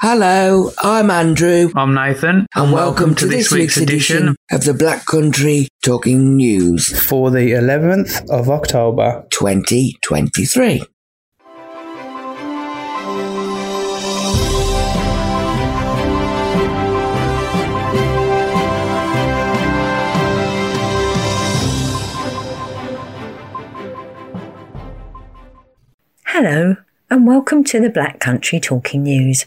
Hello, I'm Andrew. I'm Nathan. And, welcome, to, this week's edition of the Black Country Talking News for the 11th of October 2023. Hello, and welcome to the Black Country Talking News,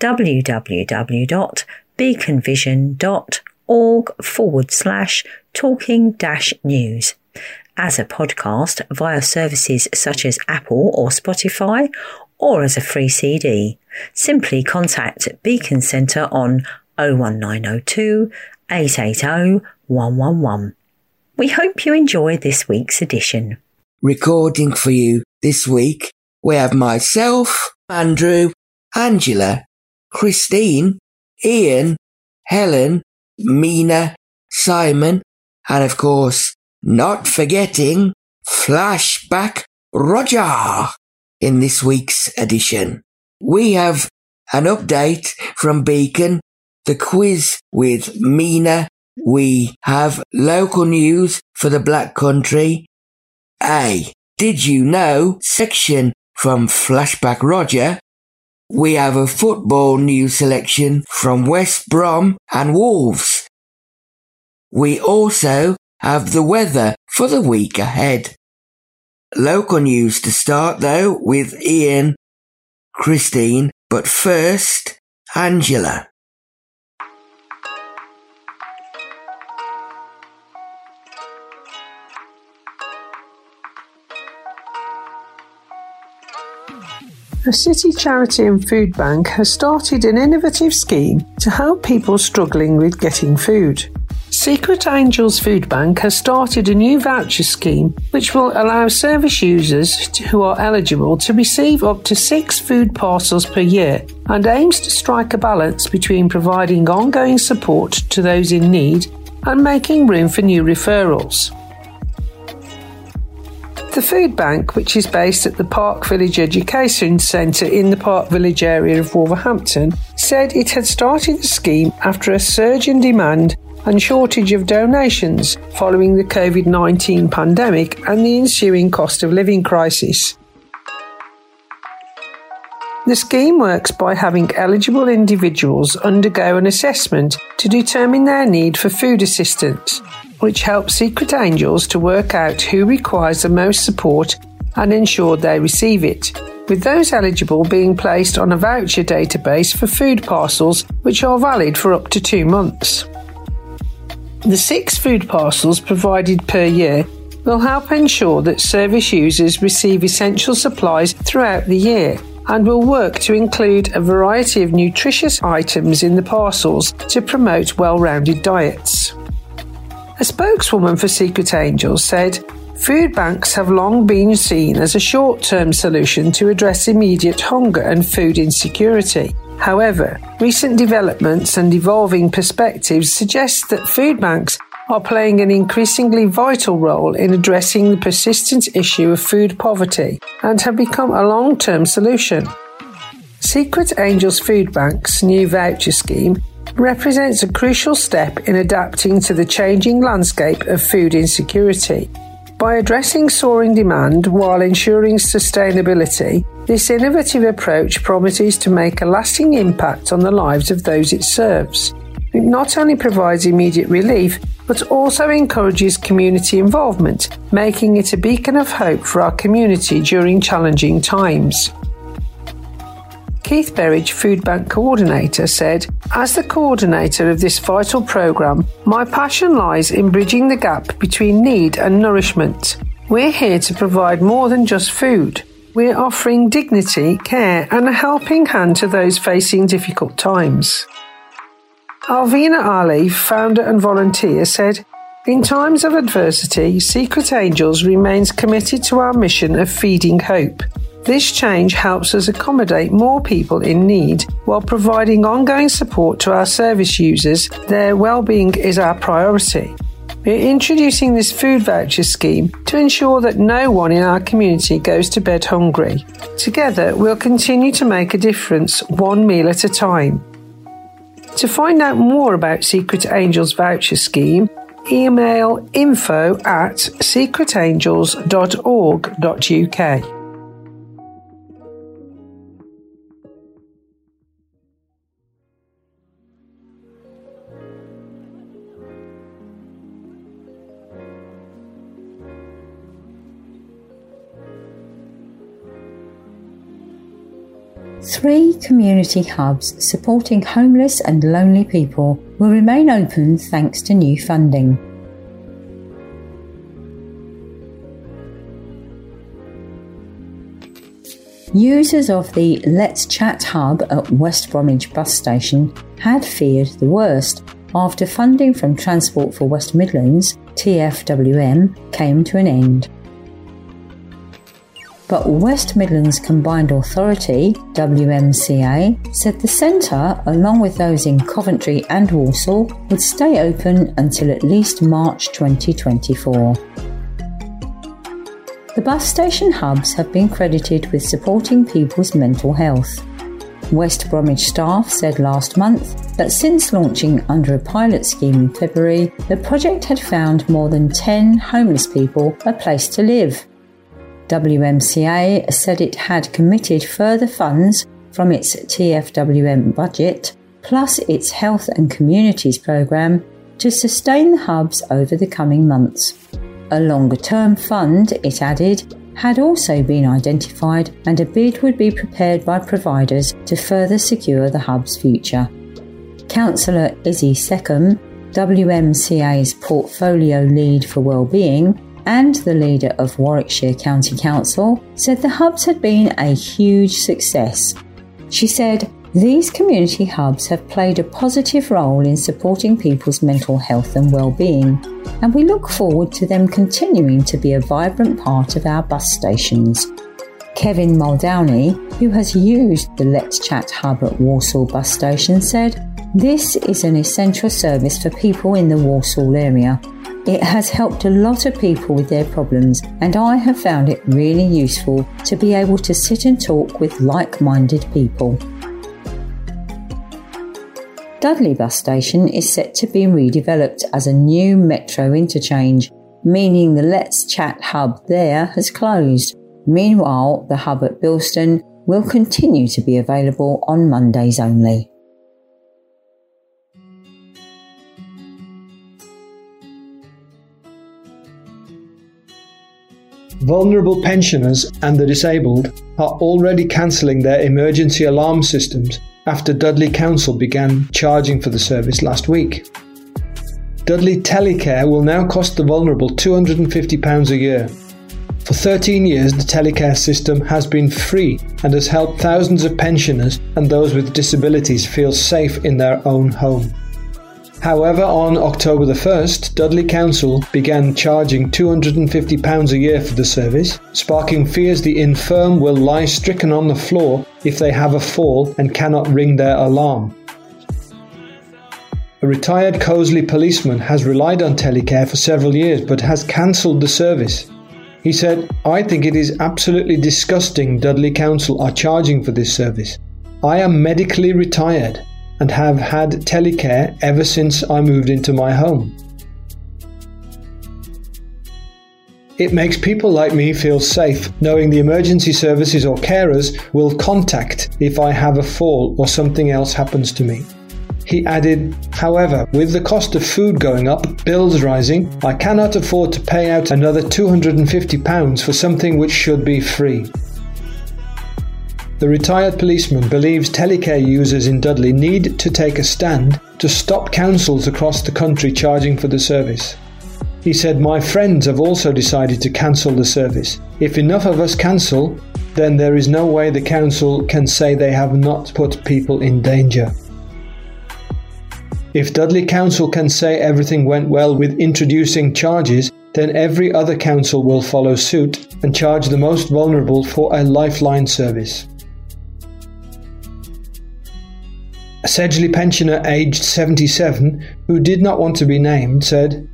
www.beaconvision.org forward slash talking dash news. As a podcast via services such as Apple or Spotify or as a free CD. Simply contact Beacon Centre on 01902 880 111. We hope you enjoy this week's edition. Recording for you this week, we have myself, Andrew, Angela, Christine, Ian, Helen, Mina, Simon, and of course, not forgetting Flashback Roger in this week's edition. We have an update from Beacon, the quiz with Mina we have local news for the Black Country. A. Did you know? Section from Flashback Roger. We have a football news selection from West Brom and Wolves. We also have the weather for the week ahead. Local news to start though with Ian, Christine, but first, Angela. A city charity and food bank has started an innovative scheme to help people struggling with getting food. Secret Angels Food Bank has started a new voucher scheme which will allow service users who are eligible to receive up to six food parcels per year and aims to strike a balance between providing ongoing support to those in need and making room for new referrals. The food bank, which is based at the Park Village Education Centre in the Park Village area of Wolverhampton, said it had started the scheme after a surge in demand and shortage of donations following the COVID 19 pandemic and the ensuing cost of living crisis. The scheme works by having eligible individuals undergo an assessment to determine their need for food assistance which helps Secret Angels to work out who requires the most support and ensure they receive it, with those eligible being placed on a voucher database for food parcels which are valid for up to two months. The six food parcels provided per year will help ensure that service users receive essential supplies throughout the year and will work to include a variety of nutritious items in the parcels to promote well rounded diets. A spokeswoman for Secret Angels said, Food banks have long been seen as a short term solution to address immediate hunger and food insecurity. However, recent developments and evolving perspectives suggest that food banks are playing an increasingly vital role in addressing the persistent issue of food poverty and have become a long term solution. Secret Angels Food Bank's new voucher scheme represents a crucial step in adapting to the changing landscape of food insecurity. By addressing soaring demand while ensuring sustainability, this innovative approach promises to make a lasting impact on the lives of those it serves. It not only provides immediate relief, but also encourages community involvement, making it a beacon of hope for our community during challenging times. Keith Berridge, Food Bank Coordinator, said, As the coordinator of this vital programme, my passion lies in bridging the gap between need and nourishment. We're here to provide more than just food. We're offering dignity, care, and a helping hand to those facing difficult times. Alvina Ali, founder and volunteer, said, in times of adversity, Secret Angels remains committed to our mission of feeding hope. This change helps us accommodate more people in need while providing ongoing support to our service users. Their well-being is our priority. We're introducing this food voucher scheme to ensure that no one in our community goes to bed hungry. Together, we'll continue to make a difference one meal at a time. To find out more about Secret Angels voucher scheme, email info at secretangels.org.uk. Three community hubs supporting homeless and lonely people will remain open thanks to new funding. Users of the Let's Chat hub at West Bromwich bus station had feared the worst after funding from Transport for West Midlands, TFWM, came to an end but West Midlands Combined Authority, WMCA, said the centre, along with those in Coventry and Walsall, would stay open until at least March 2024. The bus station hubs have been credited with supporting people's mental health. West Bromwich staff said last month that since launching under a pilot scheme in February, the project had found more than 10 homeless people a place to live WMCA said it had committed further funds from its TFWM budget, plus its Health and Communities programme, to sustain the hubs over the coming months. A longer term fund, it added, had also been identified and a bid would be prepared by providers to further secure the hub's future. Councillor Izzi Seccombe, WMCA's portfolio lead for wellbeing, and the leader of Warwickshire County Council, said the hubs had been a huge success. She said, these community hubs have played a positive role in supporting people's mental health and well-being, and we look forward to them continuing to be a vibrant part of our bus stations. Kevin Muldowney, who has used the Let's Chat hub at Walsall bus station, said, This is an essential service for people in the Walsall area it has helped a lot of people with their problems, and I have found it really useful to be able to sit and talk with like minded people. Dudley Bus Station is set to be redeveloped as a new metro interchange, meaning the Let's Chat hub there has closed. Meanwhile, the hub at Bilston will continue to be available on Mondays only. Vulnerable pensioners and the disabled are already cancelling their emergency alarm systems after Dudley Council began charging for the service last week. Dudley Telecare will now cost the vulnerable £250 a year. For 13 years, the Telecare system has been free and has helped thousands of pensioners and those with disabilities feel safe in their own home. However, on October the 1st, Dudley Council began charging £250 a year for the service, sparking fears the infirm will lie stricken on the floor if they have a fall and cannot ring their alarm. A retired Coseley policeman has relied on telecare for several years but has cancelled the service. He said, I think it is absolutely disgusting Dudley Council are charging for this service. I am medically retired and have had telecare ever since I moved into my home. It makes people like me feel safe knowing the emergency services or carers will contact if I have a fall or something else happens to me. He added, however, with the cost of food going up, bills rising, I cannot afford to pay out another £250 for something which should be free. The retired policeman believes telecare users in Dudley need to take a stand to stop councils across the country charging for the service. He said, My friends have also decided to cancel the service. If enough of us cancel, then there is no way the council can say they have not put people in danger. If Dudley Council can say everything went well with introducing charges, then every other council will follow suit and charge the most vulnerable for a lifeline service. A Sedgley pensioner aged 77, who did not want to be named, said,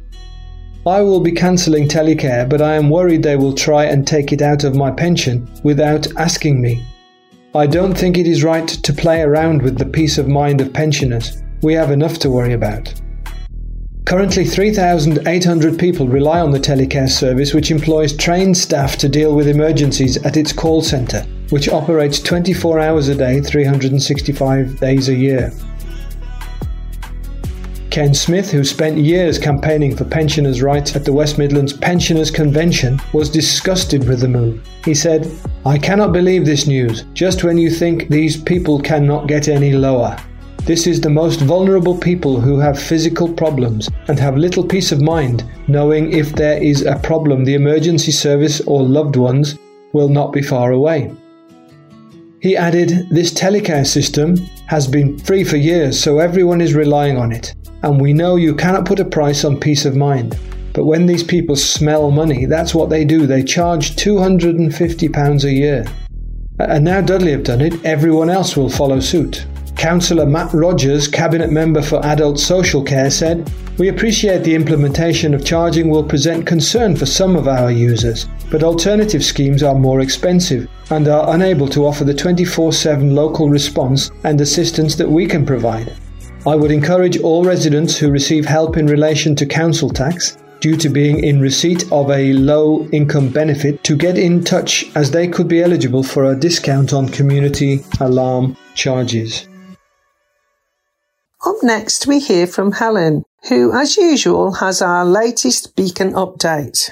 I will be cancelling telecare, but I am worried they will try and take it out of my pension without asking me. I don't think it is right to play around with the peace of mind of pensioners. We have enough to worry about. Currently, 3,800 people rely on the telecare service, which employs trained staff to deal with emergencies at its call centre, which operates 24 hours a day, 365 days a year. Ken Smith, who spent years campaigning for pensioners' rights at the West Midlands Pensioners Convention, was disgusted with the move. He said, I cannot believe this news, just when you think these people cannot get any lower. This is the most vulnerable people who have physical problems and have little peace of mind knowing if there is a problem, the emergency service or loved ones will not be far away. He added, This telecare system has been free for years, so everyone is relying on it. And we know you cannot put a price on peace of mind. But when these people smell money, that's what they do. They charge £250 a year. And now Dudley have done it, everyone else will follow suit. Councillor Matt Rogers, Cabinet Member for Adult Social Care, said, We appreciate the implementation of charging will present concern for some of our users, but alternative schemes are more expensive and are unable to offer the 24 7 local response and assistance that we can provide. I would encourage all residents who receive help in relation to council tax due to being in receipt of a low income benefit to get in touch as they could be eligible for a discount on community alarm charges. Up next, we hear from Helen, who, as usual, has our latest Beacon update.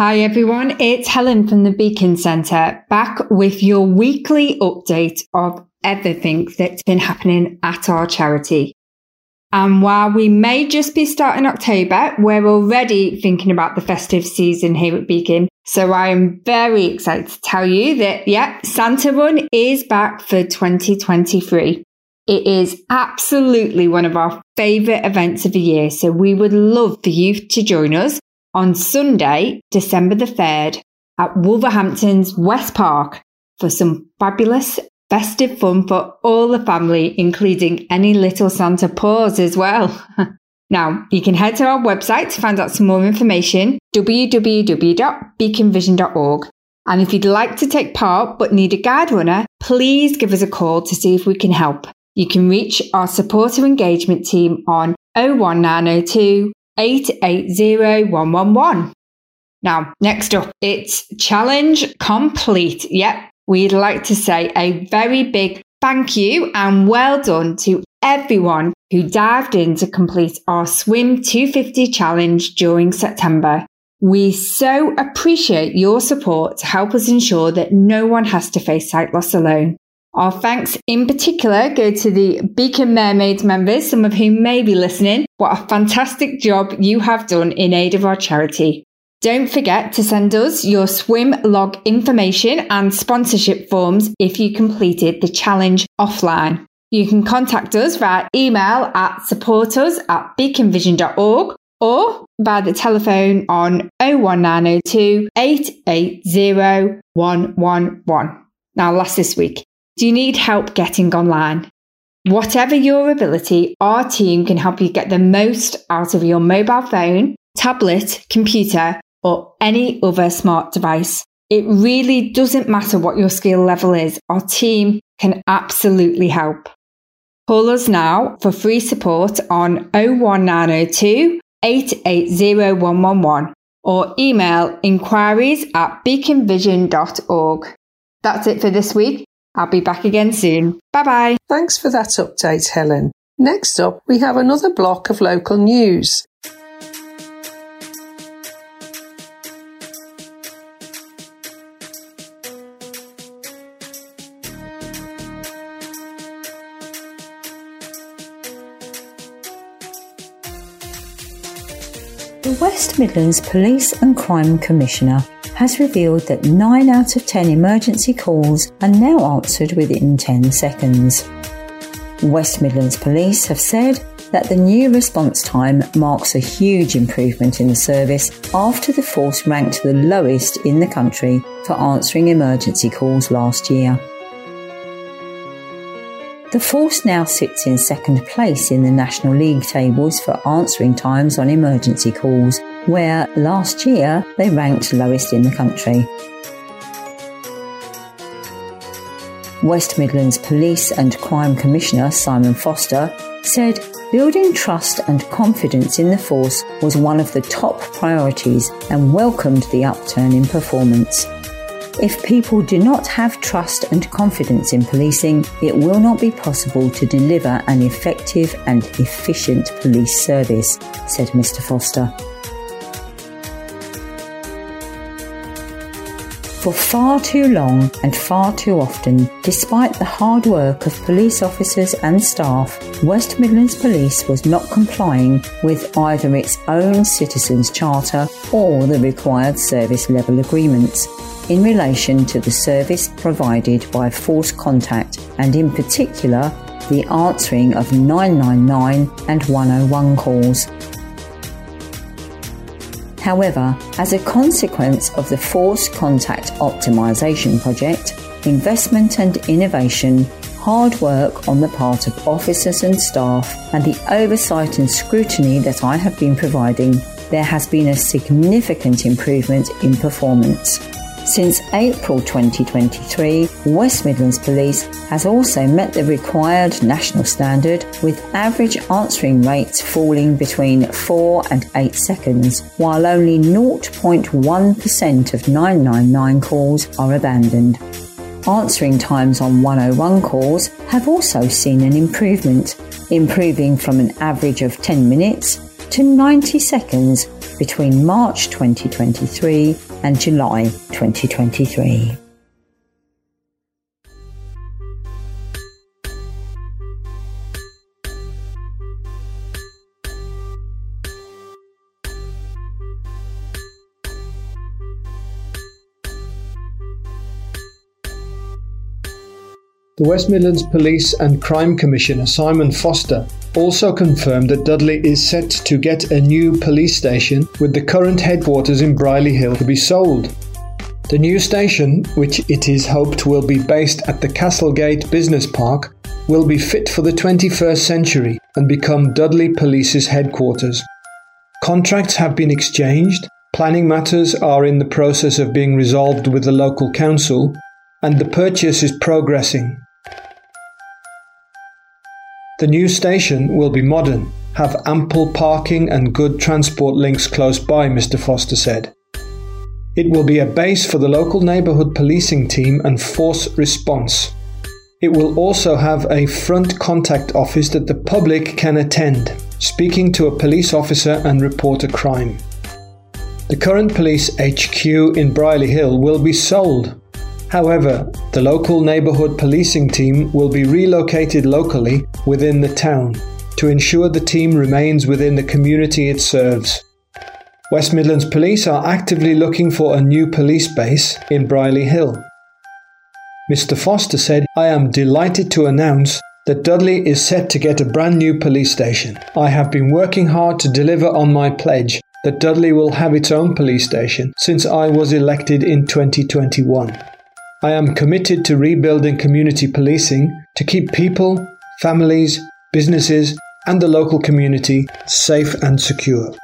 Hi everyone, it's Helen from the Beacon Centre, back with your weekly update of everything that's been happening at our charity. And while we may just be starting October, we're already thinking about the festive season here at Beacon. So I am very excited to tell you that, yeah, Santa Run is back for 2023. It is absolutely one of our favourite events of the year, so we would love for you to join us on Sunday, December the 3rd at Wolverhampton's West Park for some fabulous festive fun for all the family, including any little Santa paws as well. now, you can head to our website to find out some more information www.beaconvision.org. And if you'd like to take part but need a guide runner, please give us a call to see if we can help. You can reach our supporter engagement team on 01902 880 111. Now, next up, it's challenge complete. Yep, we'd like to say a very big thank you and well done to everyone who dived in to complete our Swim 250 challenge during September. We so appreciate your support to help us ensure that no one has to face sight loss alone. Our thanks in particular go to the Beacon Mermaids members, some of whom may be listening. What a fantastic job you have done in aid of our charity. Don't forget to send us your swim log information and sponsorship forms if you completed the challenge offline. You can contact us via email at supporters at beaconvision.org or by the telephone on 01902 880 111. Now, last this week. Do you need help getting online? Whatever your ability, our team can help you get the most out of your mobile phone, tablet, computer, or any other smart device. It really doesn't matter what your skill level is, our team can absolutely help. Call us now for free support on 01902 880 111 or email inquiries at beaconvision.org. That's it for this week. I'll be back again soon. Bye bye. Thanks for that update, Helen. Next up, we have another block of local news. The West Midlands Police and Crime Commissioner has revealed that 9 out of 10 emergency calls are now answered within 10 seconds. West Midlands Police have said that the new response time marks a huge improvement in the service after the force ranked the lowest in the country for answering emergency calls last year. The Force now sits in second place in the National League tables for answering times on emergency calls, where last year they ranked lowest in the country. West Midlands Police and Crime Commissioner Simon Foster said building trust and confidence in the force was one of the top priorities and welcomed the upturn in performance. If people do not have trust and confidence in policing, it will not be possible to deliver an effective and efficient police service, said Mr Foster. For far too long and far too often, despite the hard work of police officers and staff, West Midlands Police was not complying with either its own Citizens Charter or the required service level agreements in relation to the service provided by force contact and, in particular, the answering of 999 and 101 calls. However, as a consequence of the Force Contact Optimisation Project, investment and innovation, hard work on the part of officers and staff, and the oversight and scrutiny that I have been providing, there has been a significant improvement in performance. Since April 2023, West Midlands Police has also met the required national standard with average answering rates falling between 4 and 8 seconds, while only 0.1% of 999 calls are abandoned. Answering times on 101 calls have also seen an improvement, improving from an average of 10 minutes to 90 seconds between March 2023 and July 2023. The West Midlands Police and Crime Commissioner Simon Foster also confirmed that Dudley is set to get a new police station with the current headquarters in Brierley Hill to be sold. The new station, which it is hoped will be based at the Castlegate Business Park, will be fit for the 21st century and become Dudley Police's headquarters. Contracts have been exchanged, planning matters are in the process of being resolved with the local council, and the purchase is progressing. The new station will be modern, have ample parking and good transport links close by, Mr. Foster said. It will be a base for the local neighbourhood policing team and force response. It will also have a front contact office that the public can attend, speaking to a police officer and report a crime. The current police HQ in Brierley Hill will be sold However, the local neighbourhood policing team will be relocated locally within the town to ensure the team remains within the community it serves. West Midlands Police are actively looking for a new police base in Brierley Hill. Mr. Foster said, I am delighted to announce that Dudley is set to get a brand new police station. I have been working hard to deliver on my pledge that Dudley will have its own police station since I was elected in 2021. I am committed to rebuilding community policing to keep people, families, businesses, and the local community safe and secure.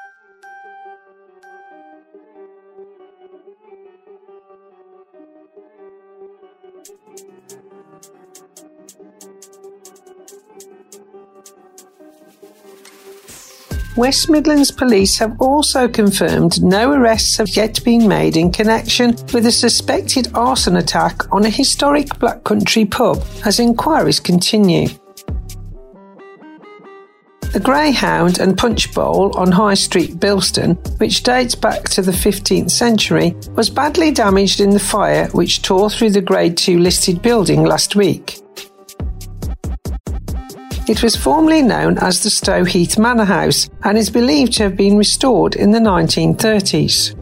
West Midlands Police have also confirmed no arrests have yet been made in connection with a suspected arson attack on a historic Black Country pub as inquiries continue. The Greyhound and Punch Bowl on High Street, Bilston, which dates back to the 15th century, was badly damaged in the fire which tore through the Grade 2 listed building last week. It was formerly known as the Stow Heath Manor House and is believed to have been restored in the 1930s.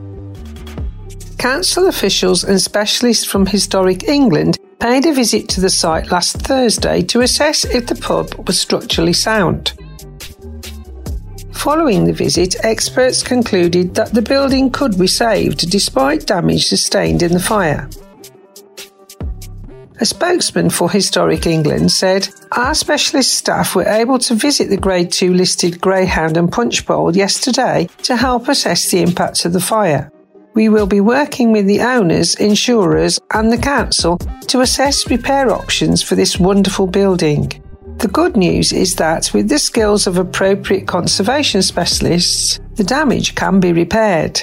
Council officials and specialists from Historic England paid a visit to the site last Thursday to assess if the pub was structurally sound. Following the visit, experts concluded that the building could be saved despite damage sustained in the fire. A spokesman for Historic England said, Our specialist staff were able to visit the Grade 2 listed Greyhound and Punchbowl yesterday to help assess the impacts of the fire. We will be working with the owners, insurers, and the council to assess repair options for this wonderful building. The good news is that with the skills of appropriate conservation specialists, the damage can be repaired.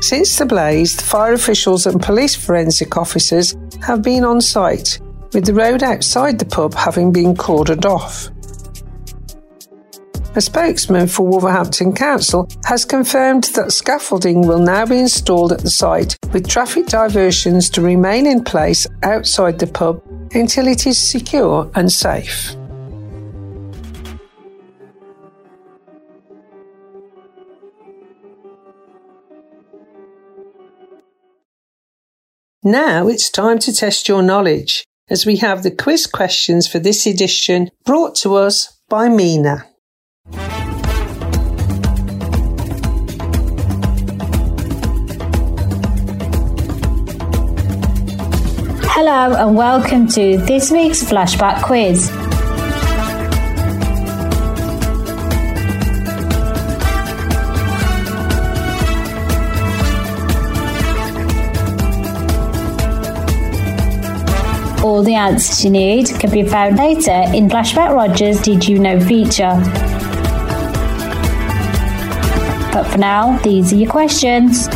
Since the blaze, the fire officials and police forensic officers have been on site, with the road outside the pub having been cordoned off. A spokesman for Wolverhampton Council has confirmed that scaffolding will now be installed at the site, with traffic diversions to remain in place outside the pub until it is secure and safe. Now it's time to test your knowledge as we have the quiz questions for this edition brought to us by Mina. Hello and welcome to this week's flashback quiz. All the answers you need can be found later in Flashback Rogers Did You Know feature. But for now, these are your questions.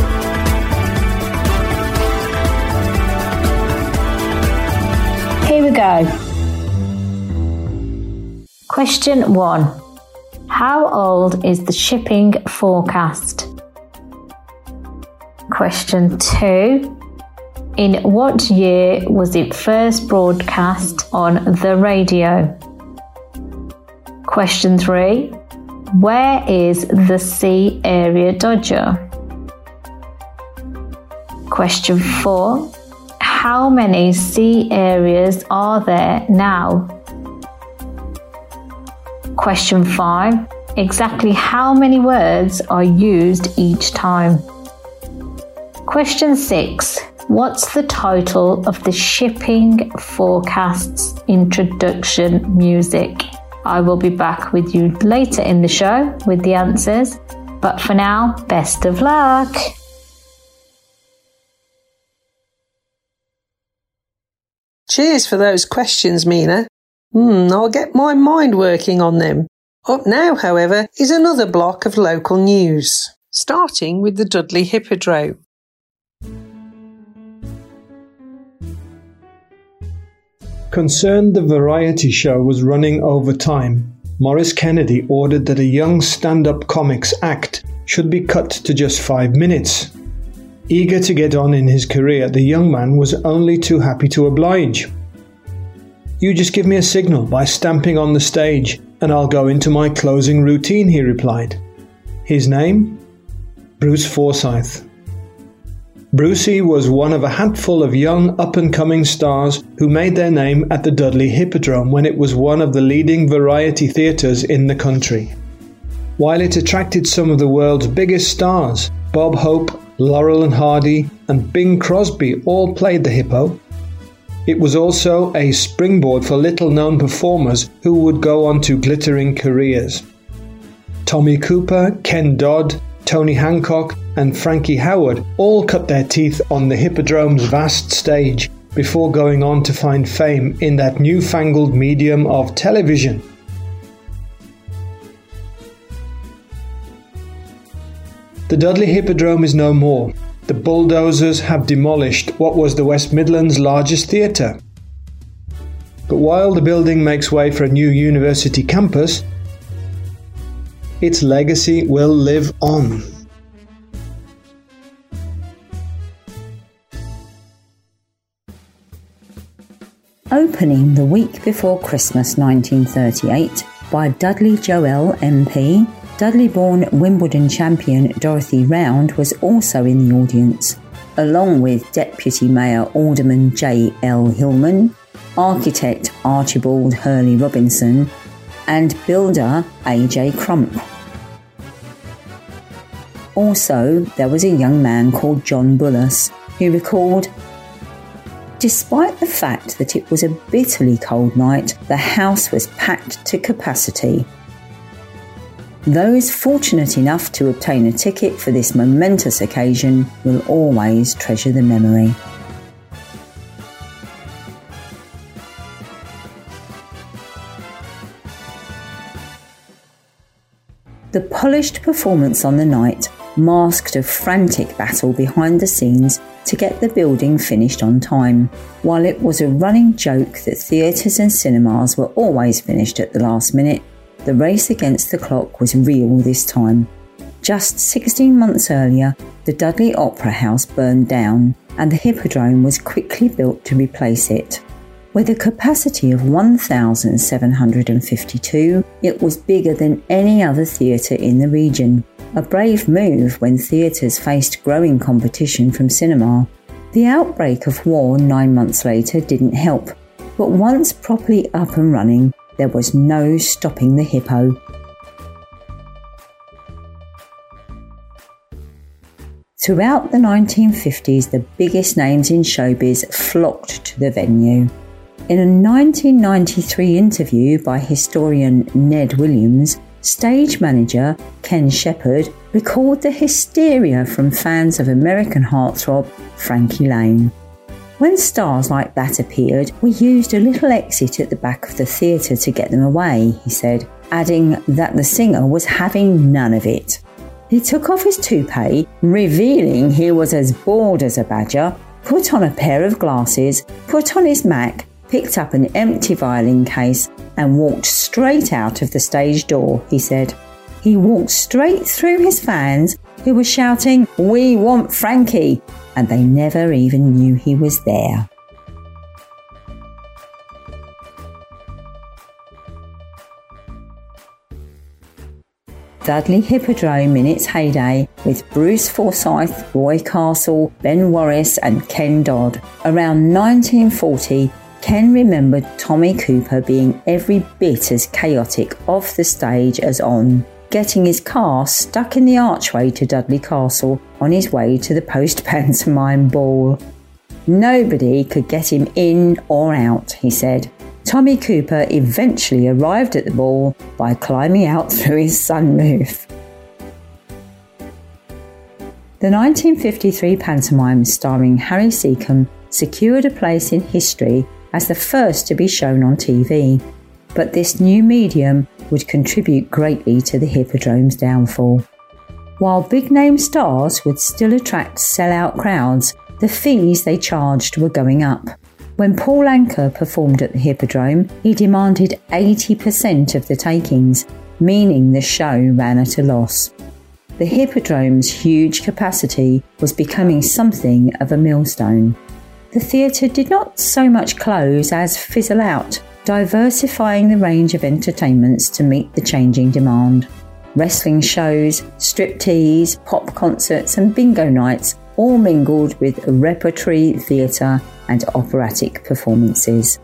Here we go. Question 1 How old is the shipping forecast? Question 2 in what year was it first broadcast on the radio? Question 3. Where is the Sea Area Dogger? Question 4. How many sea areas are there now? Question 5. Exactly how many words are used each time? Question 6. What's the title of the shipping forecasts introduction music? I will be back with you later in the show with the answers, but for now, best of luck! Cheers for those questions, Mina. Hmm, I'll get my mind working on them. Up now, however, is another block of local news, starting with the Dudley Hippodrome. Concerned the variety show was running over time, Maurice Kennedy ordered that a young stand up comics act should be cut to just five minutes. Eager to get on in his career, the young man was only too happy to oblige. You just give me a signal by stamping on the stage, and I'll go into my closing routine, he replied. His name? Bruce Forsyth. Brucey was one of a handful of young up and coming stars who made their name at the Dudley Hippodrome when it was one of the leading variety theatres in the country. While it attracted some of the world's biggest stars, Bob Hope, Laurel and Hardy, and Bing Crosby all played the hippo. It was also a springboard for little known performers who would go on to glittering careers. Tommy Cooper, Ken Dodd, Tony Hancock, and Frankie Howerd all cut their teeth on the Hippodrome's vast stage before going on to find fame in that newfangled medium of television. The Dudley Hippodrome is no more. The bulldozers have demolished what was the West Midlands' largest theatre. But while the building makes way for a new university campus, its legacy will live on. Opening the week before Christmas 1938 by Dudley Joel MP, Dudley born Wimbledon champion Dorothy Round was also in the audience, along with Deputy Mayor Alderman J. L. Hillman, architect Archibald Hurley Robinson, and builder AJ Crump. Also, there was a young man called John Bullis who recalled Despite the fact that it was a bitterly cold night, the house was packed to capacity. Those fortunate enough to obtain a ticket for this momentous occasion will always treasure the memory. The polished performance on the night masked a frantic battle behind the scenes to get the building finished on time. While it was a running joke that theatres and cinemas were always finished at the last minute, the race against the clock was real this time. Just 16 months earlier, the Dudley Opera House burned down and the Hippodrome was quickly built to replace it. With a capacity of 1,752, it was bigger than any other theatre in the region. A brave move when theatres faced growing competition from cinema. The outbreak of war nine months later didn't help, but once properly up and running, there was no stopping the hippo. Throughout the 1950s, the biggest names in showbiz flocked to the venue. In a 1993 interview by historian Ned Williams, stage manager Ken Shepard recalled the hysteria from fans of American heartthrob Frankie Laine. When stars like that appeared, we used a little exit at the back of the theatre to get them away, he said, adding that the singer was having none of it. He took off his toupee, revealing he was as bald as a badger, put on a pair of glasses, put on his Mac, picked up an empty violin case, and walked straight out of the stage door, he said. He walked straight through his fans who were shouting, We want Frankie! and they never even knew he was there. Dudley Hippodrome in its heyday with Bruce Forsyth, Roy Castle, Ben Warriss, and Ken Dodd. Around 1940, Ken remembered Tommy Cooper being every bit as chaotic off the stage as on getting his car stuck in the archway to Dudley Castle on his way to the post pantomime ball. Nobody could get him in or out, he said. Tommy Cooper eventually arrived at the ball by climbing out through his sunroof. The 1953 pantomime starring Harry Secombe secured a place in history as the first to be shown on TV but this new medium would contribute greatly to the Hippodrome's downfall. While big name stars would still attract sellout crowds, the fees they charged were going up. When Paul Anka performed at the Hippodrome, he demanded 80% of the takings, meaning the show ran at a loss. The Hippodrome's huge capacity was becoming something of a millstone. The theatre did not so much close as fizzle out diversifying the range of entertainments to meet the changing demand. Wrestling shows, striptease, pop concerts, and bingo nights all mingled with repertory theatre and operatic performances.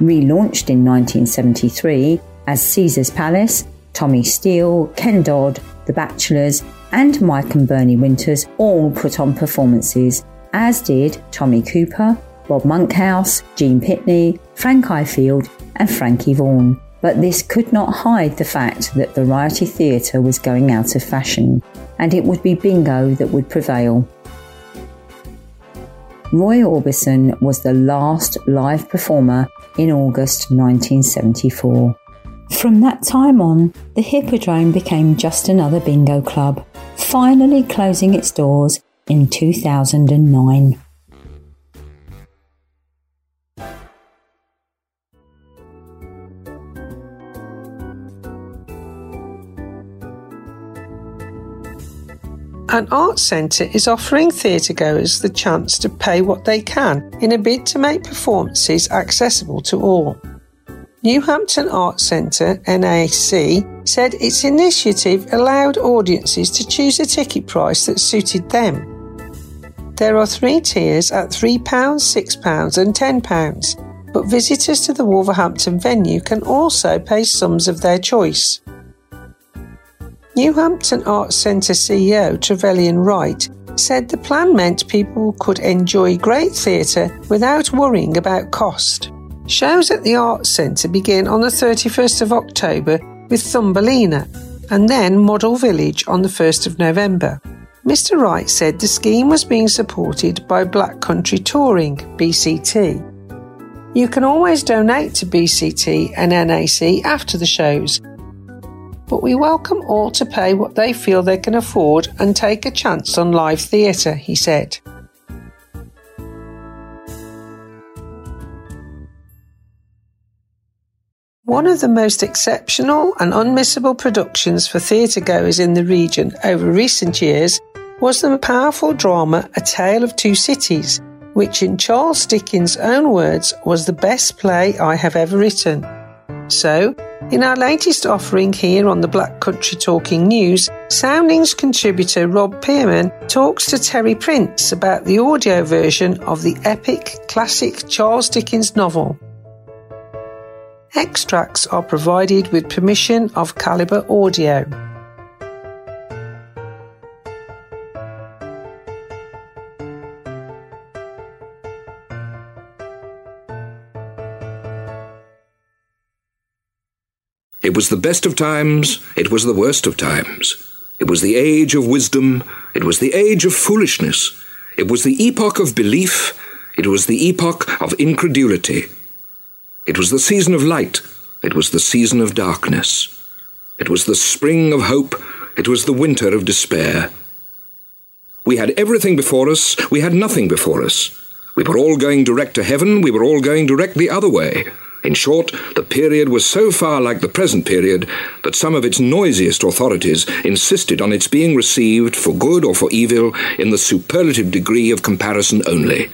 Relaunched in 1973 as Caesar's Palace, Tommy Steele, Ken Dodd, The Bachelors, and Mike and Bernie Winters all put on performances, as did Tommy Cooper, Bob Monkhouse, Gene Pitney, Frank Ifield, and Frankie Vaughan. But this could not hide the fact that variety theatre was going out of fashion, and it would be bingo that would prevail. Roy Orbison was the last live performer in August 1974. From that time on, the Hippodrome became just another bingo club, finally closing its doors in 2009. An art centre is offering theatregoers the chance to pay what they can in a bid to make performances accessible to all. Newhampton Art Centre, NAC, said its initiative allowed audiences to choose a ticket price that suited them. There are three tiers at £3, £6, and £10. but visitors to the Wolverhampton venue can also pay sums of their choice. Newhampton Arts Centre CEO Trevelyan Wright said the plan meant people could enjoy great theatre without worrying about cost. Shows at the Arts Centre begin on the 31st of October with Thumbelina and then Model Village on the 1st of November. Mr. Wright said the scheme was being supported by Black Country Touring, BCT. You can always donate to BCT and NAC after the shows, but we welcome all to pay what they feel they can afford and take a chance on live theatre, he said. One of the most exceptional and unmissable productions for theatregoers in the region over recent years was the powerful drama A Tale of Two Cities, which, in Charles Dickens' own words, was the best play I have ever written. So, in our latest offering here on the Black Country Talking News, Soundings contributor Rob Pearman talks to Terry Prince about the audio version of the epic classic Charles Dickens novel. Extracts are provided with permission of Calibre Audio. It was the best of times, it was the worst of times. It was the age of wisdom, it was the age of foolishness. It was the epoch of belief, it was the epoch of incredulity. It was the season of light, it was the season of darkness. It was the spring of hope, it was the winter of despair. We had everything before us, we had nothing before us. We were all going direct to heaven, we were all going direct the other way. In short, the period was so far like the present period that some of its noisiest authorities insisted on its being received for good or for evil in the superlative degree of comparison only.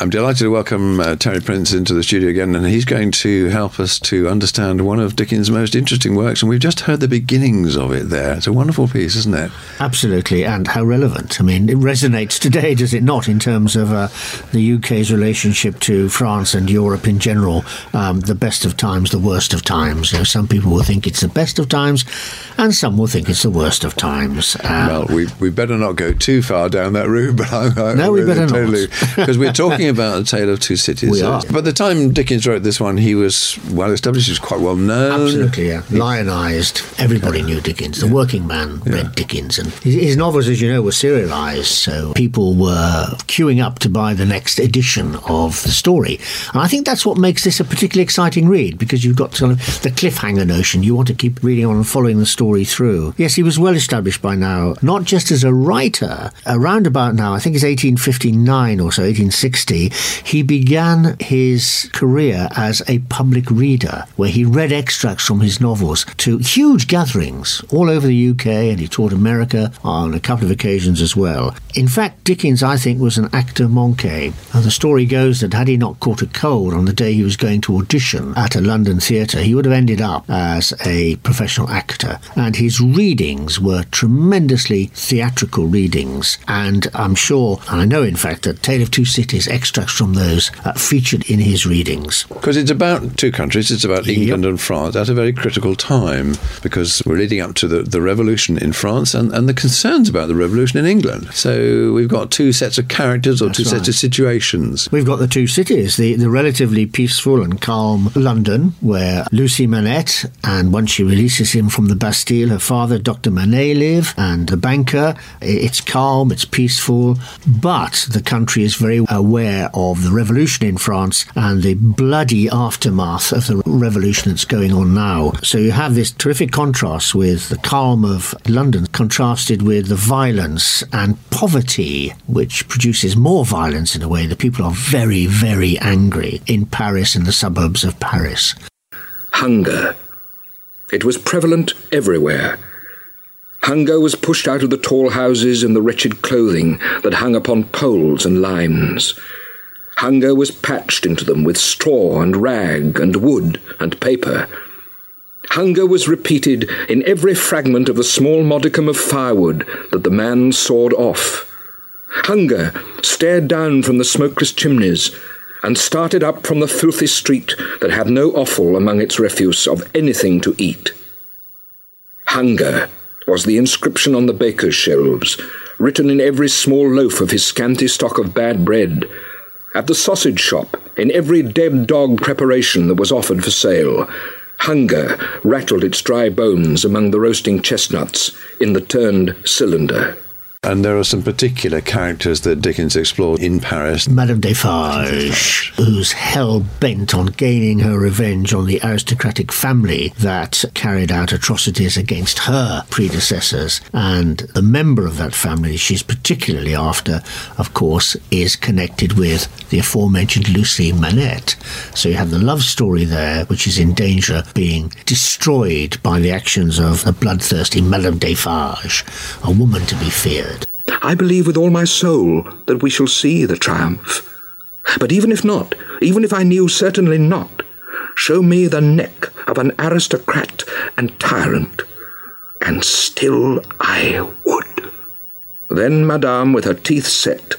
I'm delighted to welcome uh, Terry Prince into the studio again, and he's going to help us to understand one of Dickens' most interesting works. And we've just heard the beginnings of it there. It's a wonderful piece, isn't it? Absolutely, and how relevant. I mean, it resonates today, does it not, in terms of uh, the UK's relationship to France and Europe in general? Um, the best of times, the worst of times. You know, some people will think it's the best of times, and some will think it's the worst of times. Uh, well, we, we better not go too far down that route, but I, I, no, we better totally, not. Because we're talking about A Tale of Two Cities. We are. By the time Dickens wrote this one, he was well established, he was quite well known. Absolutely, yeah. Lionised. Everybody knew Dickens. The yeah. working man yeah. read Dickens. And his, his, novels, as you know, were serialised, so people were queuing up to buy the next edition of the story. And I think that's what makes this a particularly exciting read, because you've got sort of the cliffhanger notion. You want to keep reading on and following the story through. Yes, he was well established by now, not just as a writer. Around about now, I think it's 1859 or so, 1860, he began his career as a public reader, where he read extracts from his novels to huge gatherings all over the UK, and he taught America on a couple of occasions as well. In fact, Dickens, I think, was an actor manqué. And the story goes that had he not caught a cold on the day he was going to audition at a London theatre, he would have ended up as a professional actor. And his readings were tremendously theatrical readings. And I'm sure, and I know in fact, that Tale of Two Cities extracts from those uh, featured in his readings. Because it's about two countries, it's about England yep. and France at a very critical time because we're leading up to the, the revolution in France and, and the concerns about the revolution in England. So we've got two sets of characters or That's two right. sets of situations. We've got the two cities, the, the relatively peaceful and calm London, where Lucy Manette, and once she releases him from the Bastille, her father, Dr. Manette, live, and the banker. It's calm, it's peaceful, but the country is very aware of of the revolution in France and the bloody aftermath of the revolution that's going on now. So you have this terrific contrast with the calm of London contrasted with the violence and poverty, which produces more violence in a way. The people are very, very angry in Paris and the suburbs of Paris. Hunger. It was prevalent everywhere. Hunger was pushed out of the tall houses in the wretched clothing that hung upon poles and lines. Hunger was patched into them with straw and rag and wood and paper. Hunger was repeated in every fragment of the small modicum of firewood that the man sawed off. Hunger stared down from the smokeless chimneys, and started up from the filthy street that had no offal among its refuse of anything to eat. Hunger was the inscription on the baker's shelves, written in every small loaf of his scanty stock of bad bread, at the sausage shop, in every dead dog preparation that was offered for sale. Hunger rattled its dry bones among the roasting chestnuts in the turned cylinder. And there are some particular characters that Dickens explored in Paris. Madame Defarge, who's hell bent on gaining her revenge on the aristocratic family that carried out atrocities against her predecessors. And the member of that family she's particularly after, of course, is connected with the aforementioned Lucy Manette. So you have the love story there, which is in danger being destroyed by the actions of the bloodthirsty Madame Defarge, a woman to be feared. I believe with all my soul that we shall see the triumph. But even if not, even if I knew certainly not, show me the neck of an aristocrat and tyrant, and still I would. Then Madame, with her teeth set,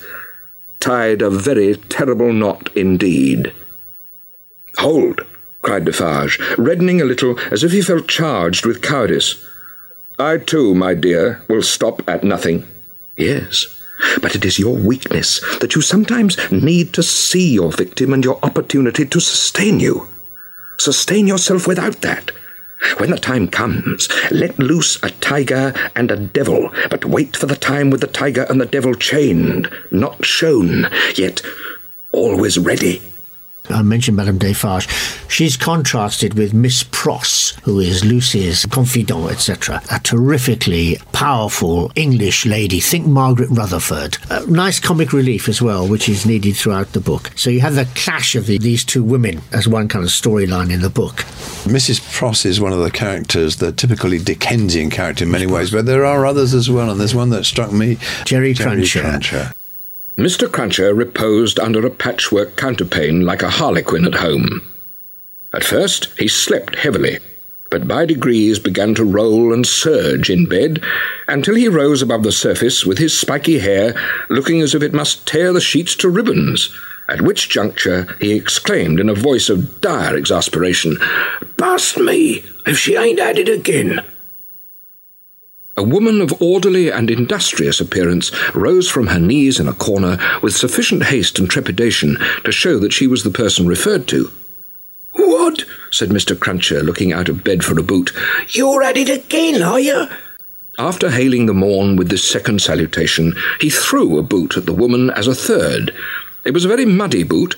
tied a very terrible knot indeed. Hold, cried Defarge, reddening a little as if he felt charged with cowardice. I too, my dear, will stop at nothing. Yes, but it is your weakness that you sometimes need to see your victim and your opportunity to sustain you. Sustain yourself without that. When the time comes, let loose a tiger and a devil, but wait for the time with the tiger and the devil chained, not shown, yet always ready. I mentioned Madame Defarge. She's contrasted with Miss Pross, who is Lucy's confidant, etc. A terrifically powerful English lady. Think Margaret Rutherford. A nice comic relief as well, which is needed throughout the book. So you have the clash of the, these two women as one kind of storyline in the book. Mrs. Pross is one of the characters, the typically Dickensian character in many ways, but there are others as well, and there's one that struck me Jerry, Jerry Cruncher. Mr. Cruncher reposed under a patchwork counterpane like a harlequin at home. At first he slept heavily, but by degrees began to roll and surge in bed until he rose above the surface with his spiky hair looking as if it must tear the sheets to ribbons, at which juncture he exclaimed in a voice of dire exasperation, Bust me, if she ain't at it again! A woman of orderly and industrious appearance rose from her knees in a corner with sufficient haste and trepidation to show that she was the person referred to. What? said Mr. Cruncher, looking out of bed for a boot. You're at it again, are you? After hailing the morn with this second salutation, he threw a boot at the woman as a third. It was a very muddy boot,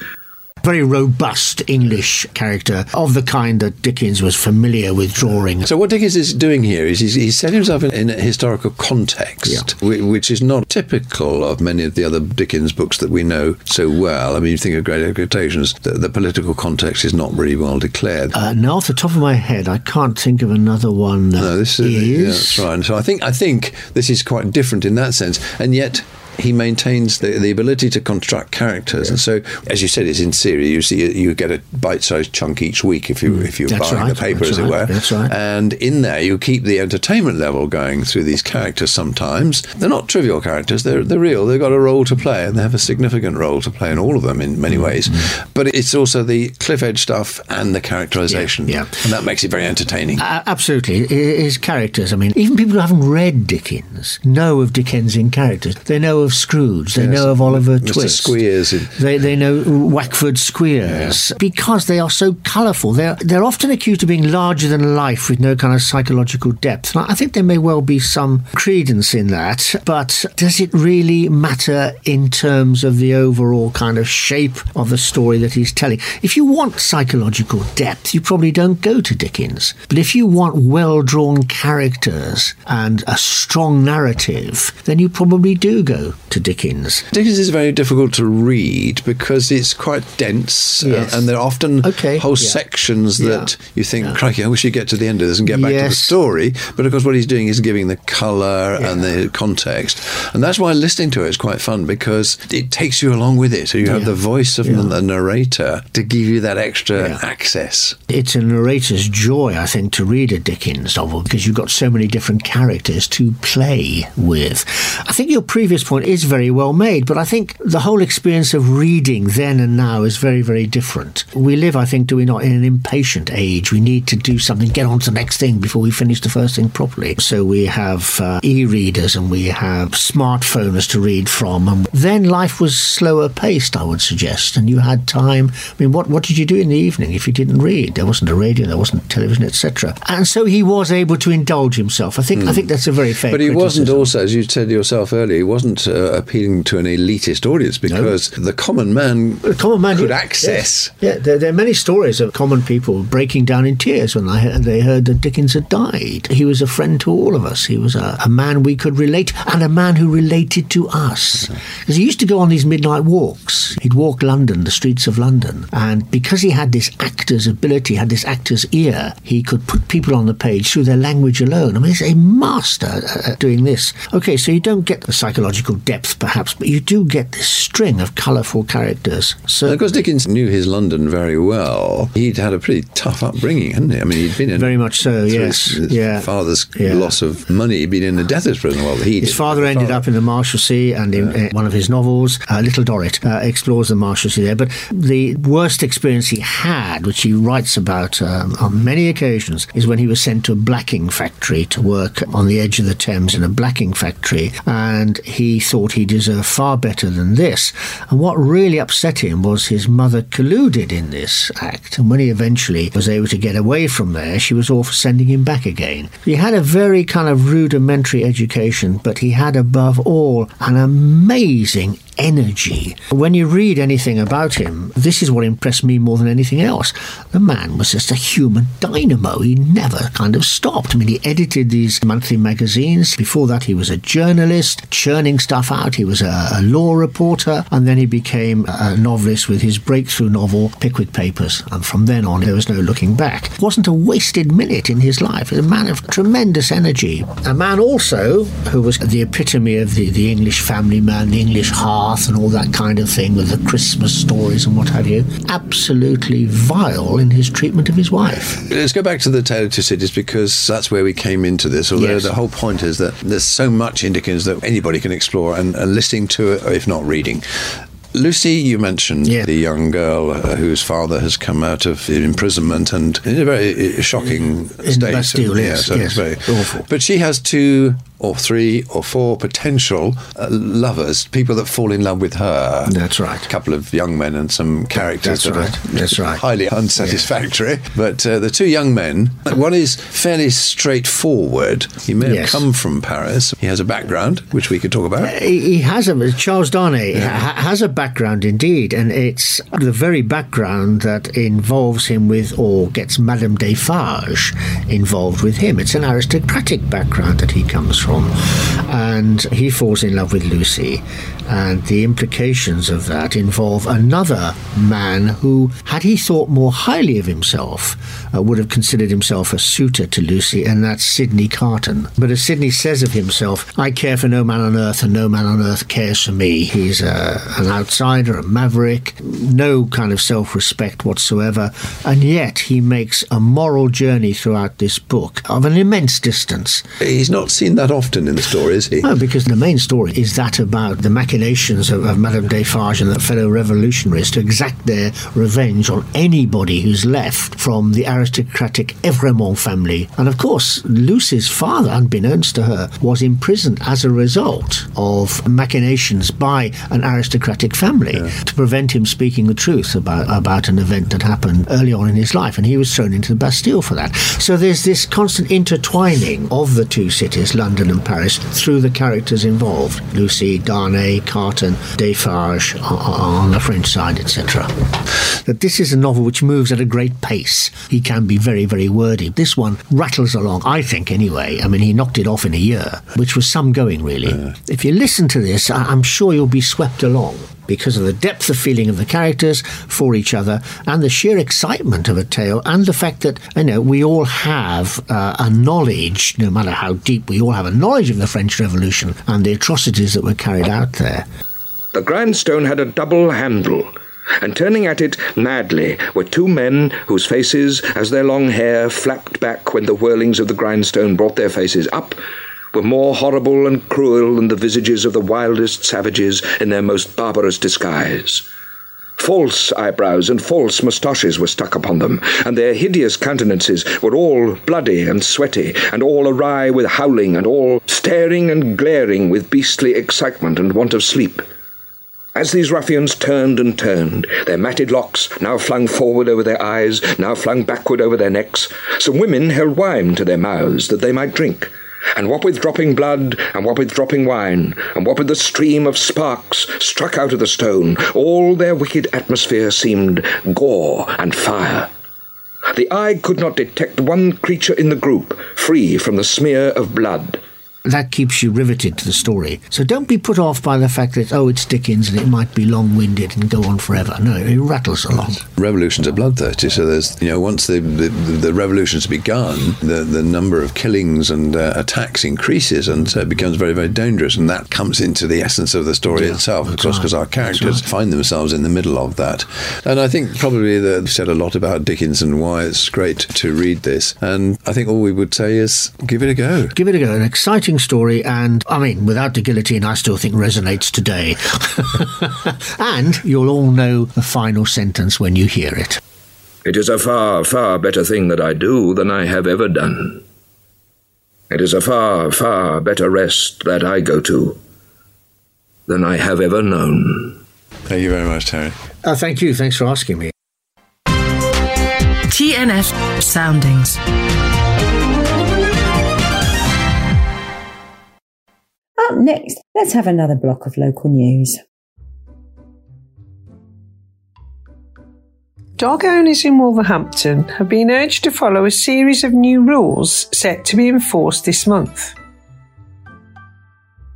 Very robust English character of the kind that Dickens was familiar with drawing. So what Dickens is doing here is he's, he's set himself in, in a historical context, whi- which is not typical of many of the other Dickens books that we know so well. I mean, you think of Great Expectations, the, the political context is not really well declared. Uh, now, off the top of my head, I can't think of another one that no, this is, is. yeah, that's right. So I think I think this is quite different in that sense, and yet. He maintains the, the ability to construct characters, and so, as you said, it's in series. You see, you get a bite-sized chunk each week if you if you're Mm. That's buying right, the paper, that's as it right, were. that's right. And in there, you keep the entertainment level going through these characters. Sometimes they're not trivial characters; they're they're real. They've got a role to play, and they have a significant role to play in all of them in many ways. But it's also the cliff edge stuff and the characterization, Mm-hmm. Yeah, yeah. and that makes it very entertaining. Uh, absolutely. His characters, I mean, even people who haven't read Dickens know of Dickensian characters. They know of Scrooge. They Yes. know of Oliver Mr. Twist. Squeers. They, they know Wackford Squeers because they are so colourful. They're, they're often accused of being larger than life with no kind of psychological depth. And I think there may well be some credence in that, but does it really matter in terms of the overall kind of shape of the story that he's telling? If you want psychological depth, you probably don't go to Dickens. But if you want well drawn characters and a strong narrative, then you probably do go to Dickens. Dickens is very difficult to read because it's quite dense, uh, and there are often Okay, whole yeah. sections Yeah. that you think, crikey, I wish you'd get to the end of this and get back to the story. But of course, what he's doing is giving the colour and the context, and that's why listening to it is quite fun because it takes you along with it. So you have the voice of the narrator to give you that extra access. It's a narrator's joy, I think, to read a Dickens novel because you've got so many different characters to play with. I think your previous point is very well made. But I think the whole experience of reading then and now is very, very different. We live, I think, do we not, in an impatient age. We need to do something, get on to the next thing before we finish the first thing properly. So we have uh, e-readers and we have smartphones to read from. And then life was slower paced, I would suggest, and you had time. I mean, what what did you do in the evening if you didn't read? There wasn't a radio, there wasn't television, etc. And so he was able to indulge himself. I think I think that's a very fair. Hmm. But he wasn't also, as you said yourself earlier, he wasn't uh, appealing to an elitist audience because the common man, The common man could yeah, access. Yeah, yeah there, there are many stories of common people breaking down in tears when they heard, they heard that Dickens had died. He was a friend to all of us. He was a, a man we could relate, and a man who related to us. Because he used to go on these midnight walks. He'd walk London, the streets of London, and because he had this actor's ability, had this actor's ear, he could put people on the page through their language alone. I mean, he's a master at doing this. Okay, so you don't get the psychological depth, perhaps, but you do get this string of colourful characters. So Because Dickens knew his London very well, he'd had a pretty tough upbringing, hadn't he? I mean, he'd been in Very much so, yes. His, his Yeah. father's Yeah. loss of money, he'd been in the debtors' prison. Well, he His father ended up in the Marshalsea, and in uh, one of his novels, uh, Little Dorrit, uh, explores the Marshalsea there. But the worst experience he had, which he writes about um, on many occasions, is when he was sent to a blacking factory to work on the edge of the Thames in a blacking factory, and he thought he deserved far better than this. And what really upset him was his mother colluded in this act, and when he eventually was able to get away from there, she was all for sending him back again. He had a very kind of rudimentary education, but he had above all an amazing energy. When you read anything about him, this is what impressed me more than anything else. The man was just a human dynamo. He never kind of stopped. I mean, he edited these monthly magazines. Before that, he was a journalist, churning stuff out. He was a, a law reporter, and then he became a novelist with his breakthrough novel, Pickwick Papers. And from then on, there was no looking back. It wasn't a wasted minute in his life. He was a man of tremendous energy. A man also who was the epitome of the, the English family man, the English hearth, and all that kind of thing with the Christmas stories and what have you. Absolutely vile in his treatment of his wife. Let's go back to the Tale of Two Cities because that's where we came into this. Although Yes. the whole point is that there's so much in Dickens that anybody can explore and, and listening to it, if not reading. Lucy, you mentioned Yeah. the young girl uh, whose father has come out of imprisonment and in a very uh, shocking In state. Bastille, yeah, yes, so yes, it's very awful. But she has two or three or four potential uh, lovers, people that fall in love with her. That's right. A couple of young men and some characters That's that right. are That's right. highly unsatisfactory. But uh, the two young men, one is fairly straightforward. He may Yes. have come from Paris. He has a background, which we could talk about. He, he has a Charles Darnay ha- has a background indeed, and it's the very background that involves him with, or gets Madame Defarge involved with him. It's an aristocratic background that he comes from, and he falls in love with Lucy, and the implications of that involve another man who, had he thought more highly of himself, uh, would have considered himself a suitor to Lucy, and that's Sidney Carton. But as Sidney says of himself, I care for no man on earth, and no man on earth cares for me. He's uh, an outsider, a maverick, no kind of self respect whatsoever, and yet he makes a moral journey throughout this book of an immense distance. He's not seen that often in the story, is he? No, because the main story is that about the machinations of, of Madame Defarge and the fellow revolutionaries to exact their revenge on anybody who's left from the aristocratic Evrémonde family. And of course, Lucy's father, unbeknownst to her, was imprisoned as a result of machinations by an aristocratic family to prevent him speaking the truth about, about an event that happened early on in his life. And he was thrown into the Bastille for that. So there's this constant intertwining of the two cities, London and Paris, through the characters involved Lucy, Darnay, Carton, Defarge on the French side, etc. That this is a novel which moves at a great pace. He can be very, very wordy. This one rattles along, I think, anyway. I mean, he knocked it off in a year, which was some going, really. If you listen to this, I- I'm sure you'll be swept along because of the depth of feeling of the characters for each other and the sheer excitement of a tale and the fact that you know we all have uh, a knowledge no matter how deep we all have a knowledge of the french revolution and the atrocities that were carried out there The grindstone had a double handle, and turning at it madly were two men whose faces, as their long hair flapped back when the whirlings of the grindstone brought their faces up, were more horrible and cruel than the visages of the wildest savages in their most barbarous disguise. False eyebrows and false moustaches were stuck upon them, and their hideous countenances were all bloody and sweaty, and all awry with howling, and all staring and glaring with beastly excitement and want of sleep. As these ruffians turned and turned, their matted locks now flung forward over their eyes, now flung backward over their necks, some women held wine to their mouths that they might drink. And what with dropping blood, and what with dropping wine, and what with the stream of sparks struck out of the stone, all their wicked atmosphere seemed gore and fire. The eye could not detect one creature in the group free from the smear of blood that keeps you riveted to the story. So don't be put off by the fact that, oh, it's Dickens and it might be long winded and go on forever. No, it rattles along. Revolutions are bloodthirsty, so there's, you know, once the, the, the revolution's begun, the, the number of killings and uh, attacks increases and so it becomes very, very dangerous. And that comes into the essence of the story yeah, itself, of course, because right. our characters right. find themselves in the middle of that. And I think probably they've said a lot about Dickens and why it's great to read this. And I think all we would say is give it a go. Give it a go. An exciting story, and I mean, without the guillotine, I still think resonates today. and you'll all know the final sentence when you hear it. It is a far, far better thing that I do than I have ever done. It is a far, far better rest that I go to than I have ever known. Thank you very much, Terry. Uh, thank you. Thanks for asking me. TNS Soundings. Up next, let's have another block of local news. Dog owners in Wolverhampton have been urged to follow a series of new rules set to be enforced this month.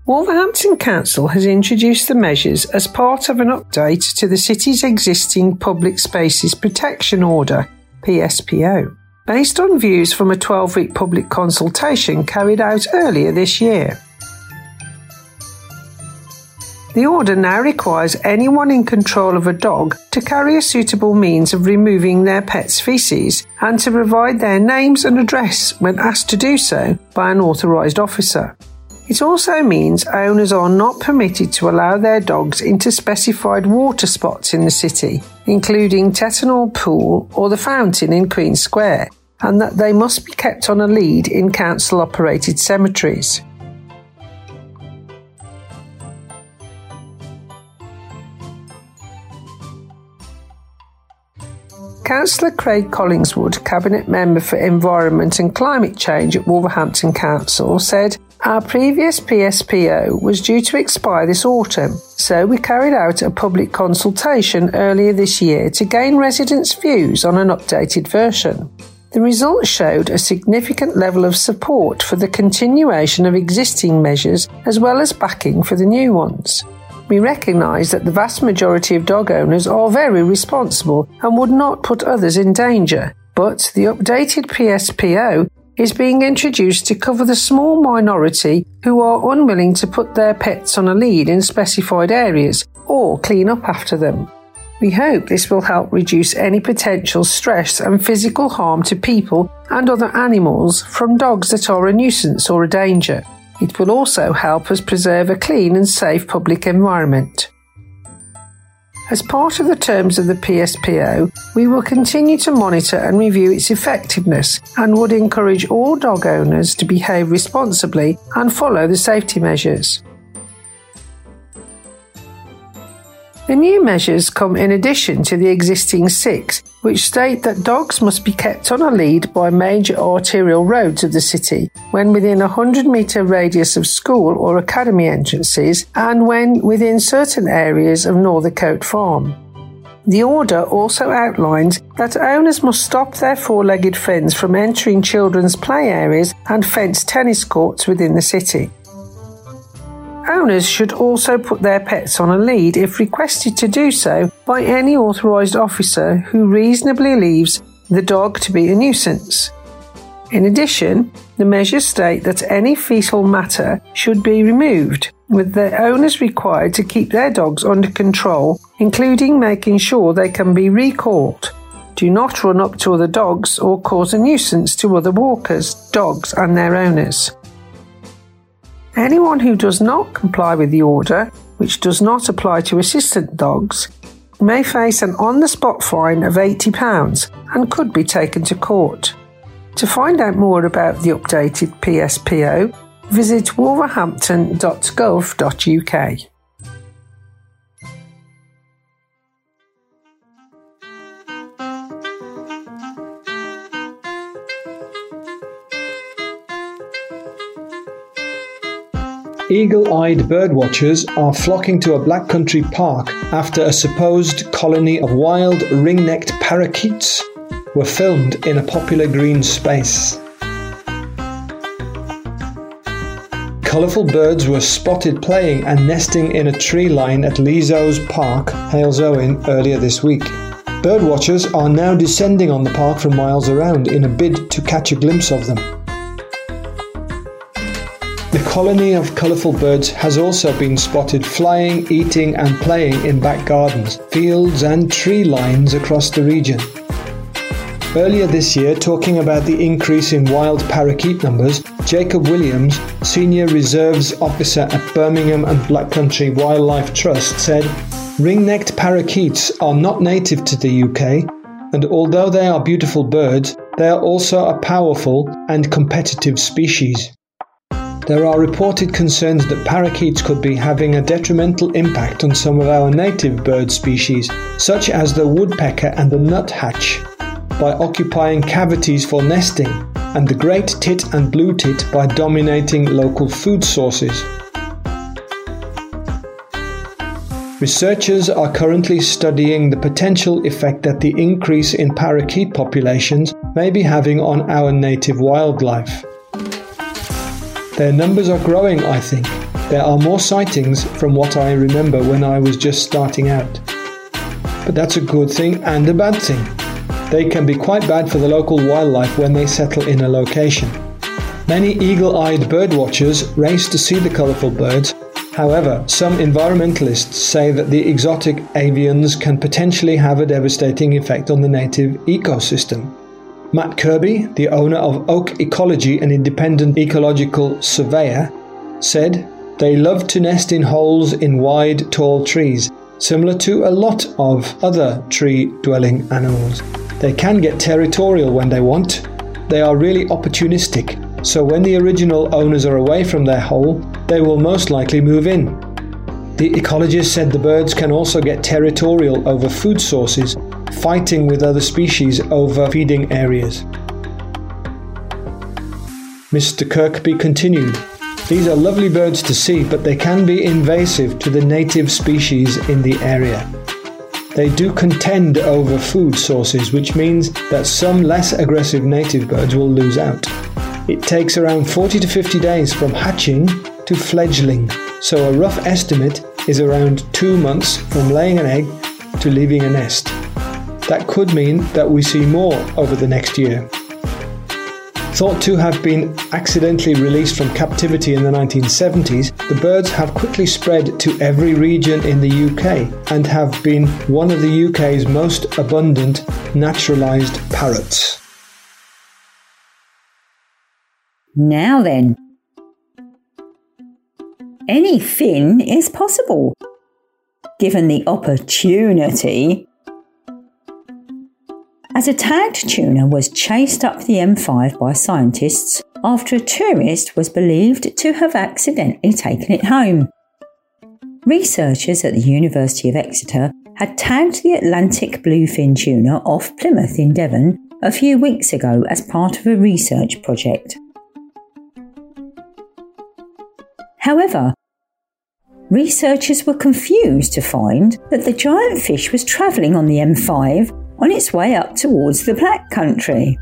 Wolverhampton Council has introduced the measures as part of an update to the city's existing Public Spaces Protection Order, PSPO, based on views from a 12 week public consultation carried out earlier this year. The order now requires anyone in control of a dog to carry a suitable means of removing their pet's feces and to provide their names and address when asked to do so by an authorised officer. It also means owners are not permitted to allow their dogs into specified water spots in the city, including Tettenhall Pool or the fountain in Queen Square, and that they must be kept on a lead in council operated cemeteries. Councillor Craig Collingswood, Cabinet Member for Environment and Climate Change at Wolverhampton Council, said, Our previous PSPO was due to expire this autumn, so we carried out a public consultation earlier this year to gain residents' views on an updated version. The results showed a significant level of support for the continuation of existing measures as well as backing for the new ones. We recognise that the vast majority of dog owners are very responsible and would not put others in danger, but the updated PSPO is being introduced to cover the small minority who are unwilling to put their pets on a lead in specified areas or clean up after them. We hope this will help reduce any potential stress and physical harm to people and other animals from dogs that are a nuisance or a danger. It will also help us preserve a clean and safe public environment. As part of the terms of the PSPO, we will continue to monitor and review its effectiveness and would encourage all dog owners to behave responsibly and follow the safety measures. The new measures come in addition to the existing six, which state that dogs must be kept on a lead by major arterial roads of the city when within a 100 metre radius of school or academy entrances and when within certain areas of Northycote Farm. The order also outlines that owners must stop their four legged friends from entering children's play areas and fenced tennis courts within the city. Owners should also put their pets on a lead if requested to do so by any authorised officer who reasonably believes the dog to be a nuisance. In addition, the measures state that any fecal matter should be removed, with the owners required to keep their dogs under control, including making sure they can be recalled. Do not run up to other dogs or cause a nuisance to other walkers, dogs, and their owners. Anyone who does not comply with the order, which does not apply to assistant dogs, may face an on the spot fine of £80 and could be taken to court. To find out more about the updated PSPO, visit wolverhampton.gov.uk. Eagle eyed birdwatchers are flocking to a Black Country park after a supposed colony of wild ring necked parakeets were filmed in a popular green space. Colourful birds were spotted playing and nesting in a tree line at Leasowes Park, Halesowen, earlier this week. Birdwatchers are now descending on the park from miles around in a bid to catch a glimpse of them. The colony of colourful birds has also been spotted flying, eating, and playing in back gardens, fields, and tree lines across the region. Earlier this year, talking about the increase in wild parakeet numbers, Jacob Williams, Senior Reserves Officer at Birmingham and Black Country Wildlife Trust, said Ring necked parakeets are not native to the UK, and although they are beautiful birds, they are also a powerful and competitive species. There are reported concerns that parakeets could be having a detrimental impact on some of our native bird species, such as the woodpecker and the nuthatch by occupying cavities for nesting, and the great tit and blue tit by dominating local food sources. Researchers are currently studying the potential effect that the increase in parakeet populations may be having on our native wildlife. Their numbers are growing, I think. There are more sightings from what I remember when I was just starting out. But that's a good thing and a bad thing. They can be quite bad for the local wildlife when they settle in a location. Many eagle eyed birdwatchers race to see the colourful birds. However, some environmentalists say that the exotic avians can potentially have a devastating effect on the native ecosystem. Matt Kirby, the owner of Oak Ecology, an independent ecological surveyor, said, They love to nest in holes in wide, tall trees, similar to a lot of other tree dwelling animals. They can get territorial when they want. They are really opportunistic, so when the original owners are away from their hole, they will most likely move in. The ecologist said the birds can also get territorial over food sources, fighting with other species over feeding areas. Mr. Kirkby continued. These are lovely birds to see, but they can be invasive to the native species in the area. They do contend over food sources, which means that some less aggressive native birds will lose out. It takes around 40 to 50 days from hatching to fledgling, so a rough estimate is around two months from laying an egg to leaving a nest. That could mean that we see more over the next year. Thought to have been accidentally released from captivity in the 1970s, the birds have quickly spread to every region in the UK and have been one of the UK's most abundant naturalised parrots. Now then, anything is possible. Given the opportunity, as a tagged tuna was chased up the M5 by scientists after a tourist was believed to have accidentally taken it home. Researchers at the University of Exeter had tagged the Atlantic bluefin tuna off Plymouth in Devon a few weeks ago as part of a research project. However, researchers were confused to find that the giant fish was travelling on the M5 on its way up towards the Black Country.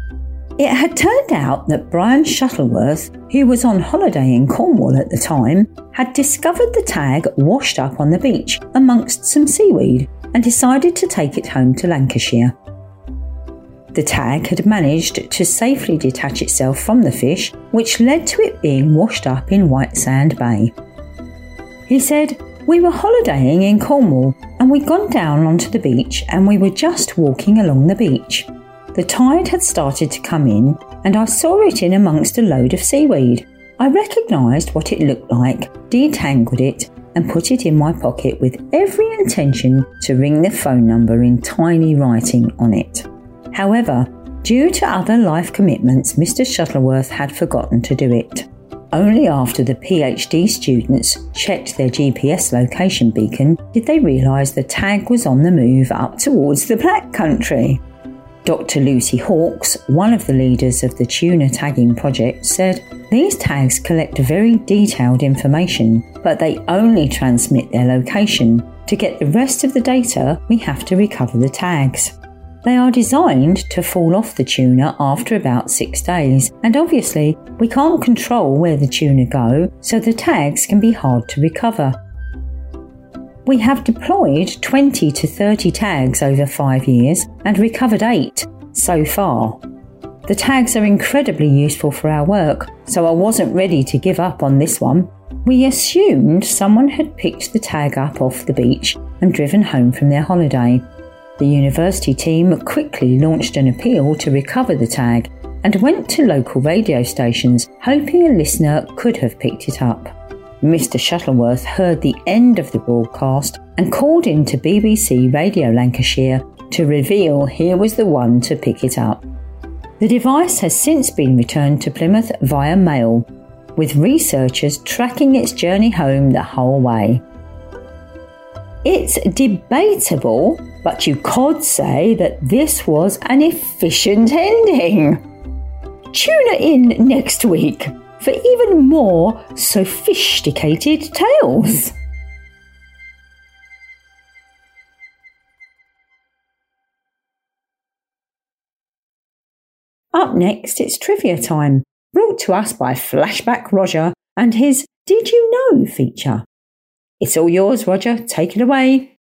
It had turned out that Brian Shuttleworth, who was on holiday in Cornwall at the time, had discovered the tag washed up on the beach amongst some seaweed and decided to take it home to Lancashire. The tag had managed to safely detach itself from the fish, which led to it being washed up in Whitsand Bay. He said, we were holidaying in Cornwall and we'd gone down onto the beach and we were just walking along the beach. The tide had started to come in and I saw it in amongst a load of seaweed. I recognised what it looked like, detangled it, and put it in my pocket with every intention to ring the phone number in tiny writing on it. However, due to other life commitments, Mr. Shuttleworth had forgotten to do it. Only after the PhD students checked their GPS location beacon did they realise the tag was on the move up towards the Black Country. Dr. Lucy Hawkes, one of the leaders of the tuna tagging project, said these tags collect very detailed information, but they only transmit their location. To get the rest of the data, we have to recover the tags. They are designed to fall off the tuna after about six days, and obviously, we can't control where the tuna go, so the tags can be hard to recover. We have deployed 20 to 30 tags over five years and recovered eight so far. The tags are incredibly useful for our work, so I wasn't ready to give up on this one. We assumed someone had picked the tag up off the beach and driven home from their holiday. The university team quickly launched an appeal to recover the tag and went to local radio stations, hoping a listener could have picked it up. Mr. Shuttleworth heard the end of the broadcast and called in to BBC Radio Lancashire to reveal he was the one to pick it up. The device has since been returned to Plymouth via mail, with researchers tracking its journey home the whole way. It's debatable, but you could say that this was an efficient ending. Tune in next week for even more sophisticated tales. Up next, it's trivia time, brought to us by Flashback Roger and his Did You Know feature. It's all yours, Roger. Take it away.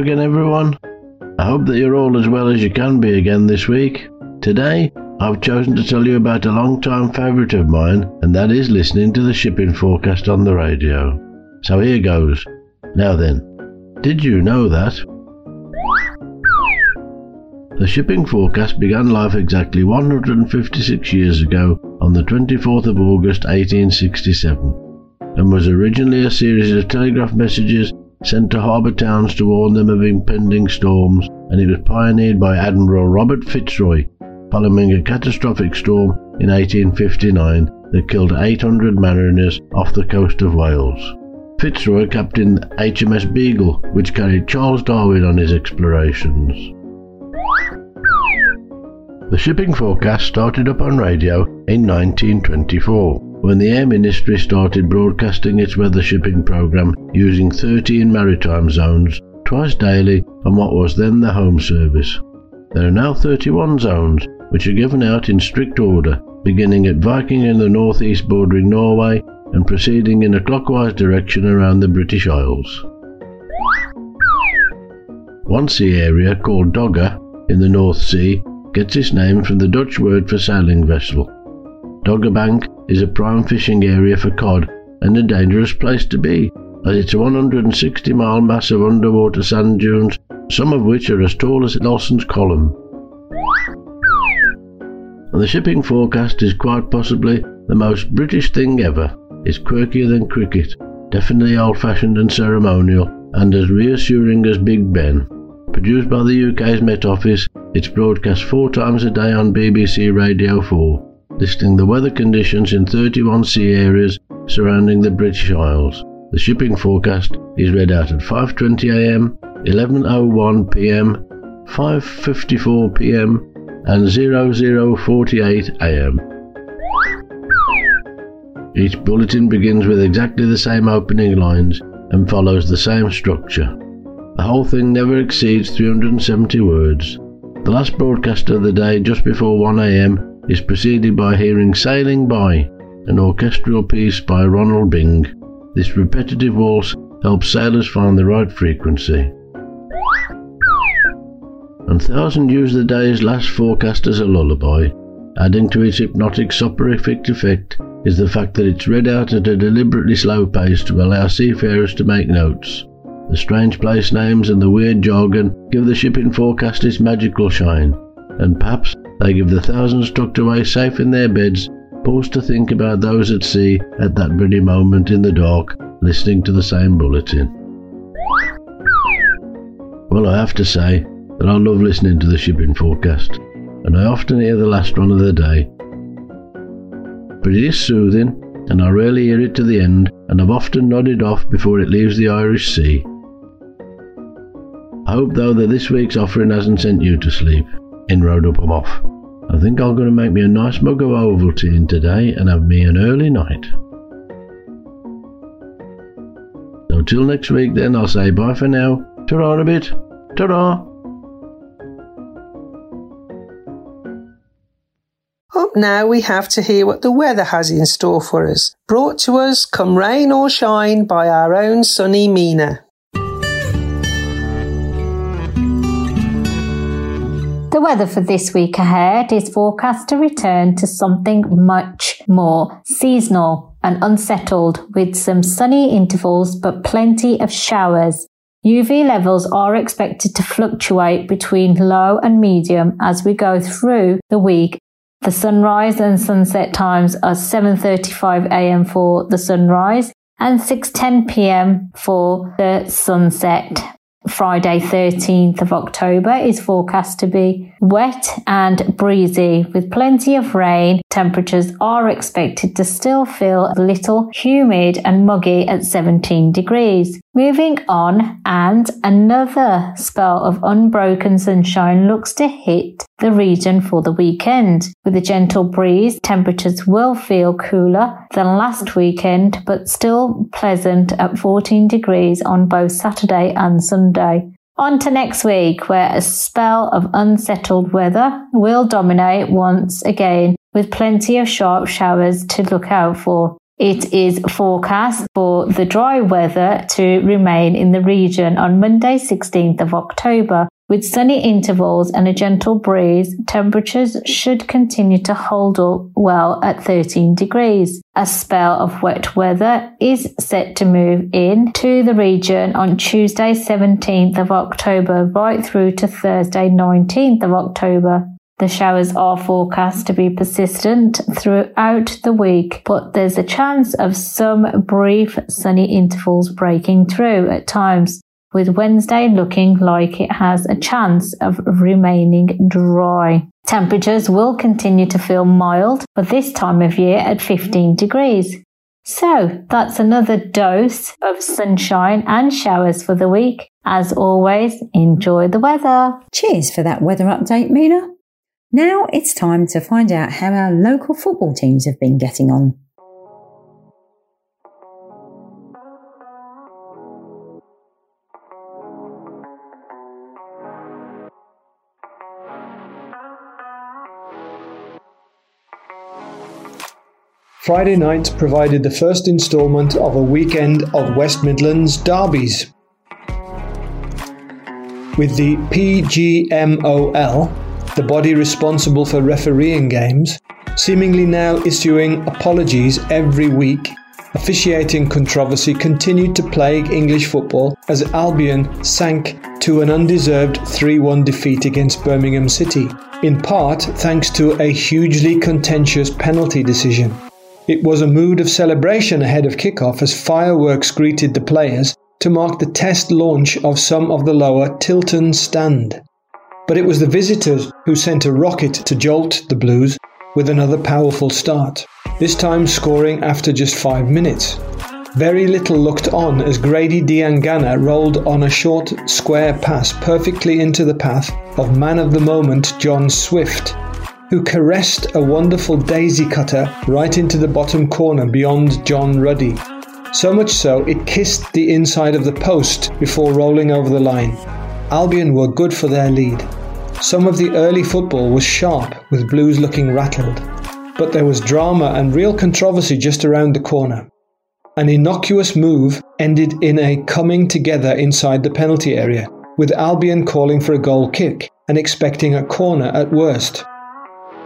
Again, everyone. I hope that you're all as well as you can be again this week. Today, I've chosen to tell you about a long-time favourite of mine, and that is listening to the shipping forecast on the radio. So here goes. Now then, did you know that? The shipping forecast began life exactly 156 years ago on the 24th of August 1867 and was originally a series of telegraph messages sent to harbour towns to warn them of impending storms, and it was pioneered by Admiral Robert Fitzroy following a catastrophic storm in 1859 that killed 800 mariners off the coast of Wales. Fitzroy captained HMS Beagle, which carried Charles Darwin on his explorations. The shipping forecast started up on radio in 1924 when the Air Ministry started broadcasting its weather shipping program using 13 maritime zones twice daily on what was then the Home Service. There are now 31 zones, which are given out in strict order, beginning at Viking in the northeast bordering Norway and proceeding in a clockwise direction around the British Isles. One sea area called Dogger in the North Sea gets its name from the Dutch word for sailing vessel. Doggerbank is a prime fishing area for cod and a dangerous place to be, as it's a 160 mile mass of underwater sand dunes, some of which are as tall as Nelson's Column. And the shipping forecast is quite possibly the most British thing ever. It's quirkier than cricket, definitely old fashioned and ceremonial, and as reassuring as Big Ben. Produced by the UK's Met Office, it's broadcast four times a day on BBC Radio 4 listing the weather conditions in 31 sea areas surrounding the British Isles. The shipping forecast is read out at 5:20 a.m., 11:01 p.m., 5:54 p.m., and 0048 a.m. Each bulletin begins with exactly the same opening lines and follows the same structure. The whole thing never exceeds 370 words. The last broadcast of the day, just before 1am, is preceded by hearing Sailing By, an orchestral piece by Ronald Binge. This repetitive waltz helps sailors find the right frequency. And Thousand use the day's last forecast as a lullaby. Adding to its hypnotic soporific effect is the fact that it's read out at a deliberately slow pace to allow seafarers to make notes. The strange place names and the weird jargon give the shipping forecast its magical shine, and perhaps they give the thousands tucked away safe in their beds pause to think about those at sea at that very moment in the dark, listening to the same bulletin. Well, I have to say that I love listening to the shipping forecast, and I often hear the last one of the day. But it is soothing, and I rarely hear it to the end, and I've often nodded off before it leaves the Irish Sea. I hope, though, that this week's offering hasn't sent you to sleep. In road up I'm off. I think I'm going to make me a nice mug of Ovaltine today and have me an early night. So till next week then, I'll say bye for now. Ta-ra a bit. Ta-ra. Up now we have to hear what the weather has in store for us. Brought to us, come rain or shine, by our own sunny Mina. The weather for this week ahead is forecast to return to something much more seasonal and unsettled with some sunny intervals but plenty of showers. UV levels are expected to fluctuate between low and medium as we go through the week. The sunrise and sunset times are 7:35 a.m. for the sunrise and 6:10 p.m. for the sunset. Friday, 13th of October is forecast to be wet and breezy with plenty of rain. Temperatures are expected to still feel a little humid and muggy at 17 degrees. Moving on, and another spell of unbroken sunshine looks to hit the region for the weekend. With a gentle breeze, temperatures will feel cooler than last weekend, but still pleasant at 14 degrees on both Saturday and Sunday. On to next week, where a spell of unsettled weather will dominate once again, with plenty of sharp showers to look out for. It is forecast for the dry weather to remain in the region on Monday, 16th of October. With sunny intervals and a gentle breeze, temperatures should continue to hold up well at 13 degrees. A spell of wet weather is set to move in to the region on Tuesday, 17th of October, right through to Thursday, 19th of October. The showers are forecast to be persistent throughout the week, but there's a chance of some brief sunny intervals breaking through at times, with Wednesday looking like it has a chance of remaining dry. Temperatures will continue to feel mild, for this time of year at 15 degrees. So that's another dose of sunshine and showers for the week. As always, enjoy the weather. Cheers for that weather update, Mina. Now it's time to find out how our local football teams have been getting on. Friday night provided the first instalment of a weekend of West Midlands derbies. With the PGMOL, the body responsible for refereeing games, seemingly now issuing apologies every week. Officiating controversy continued to plague English football as Albion sank to an undeserved 3 1 defeat against Birmingham City, in part thanks to a hugely contentious penalty decision. It was a mood of celebration ahead of kickoff as fireworks greeted the players to mark the test launch of some of the lower Tilton stand but it was the visitors who sent a rocket to jolt the Blues with another powerful start, this time scoring after just five minutes. Very little looked on as Grady Diangana rolled on a short square pass perfectly into the path of man of the moment John Swift, who caressed a wonderful daisy cutter right into the bottom corner beyond John Ruddy. So much so it kissed the inside of the post before rolling over the line. Albion were good for their lead. Some of the early football was sharp, with Blues looking rattled, but there was drama and real controversy just around the corner. An innocuous move ended in a coming together inside the penalty area, with Albion calling for a goal kick and expecting a corner at worst.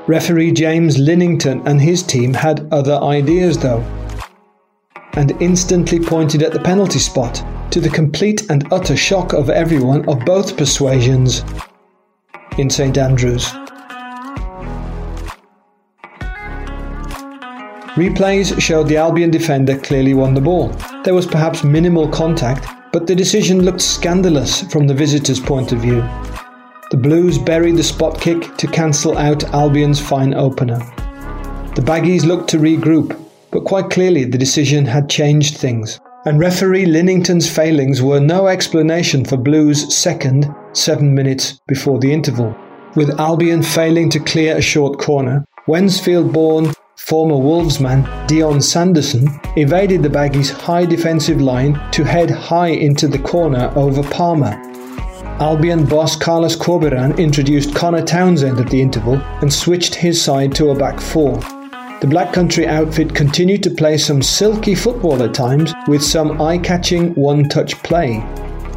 Referee James Linington and his team had other ideas though, and instantly pointed at the penalty spot, to the complete and utter shock of everyone of both persuasions in St Andrews. Replays showed the Albion defender clearly won the ball. There was perhaps minimal contact, but the decision looked scandalous from the visitors' point of view. The Blues buried the spot kick to cancel out Albion's fine opener. The Baggies looked to regroup, but quite clearly the decision had changed things. And referee Linington's failings were no explanation for Blues' second, seven minutes before the interval. With Albion failing to clear a short corner, Wednesfield born former Wolves man Dion Sanderson evaded the Baggies' high defensive line to head high into the corner over Palmer. Albion boss Carlos Corberan introduced Conor Townsend at the interval and switched his side to a back four. The Black Country outfit continued to play some silky football at times with some eye catching one touch play.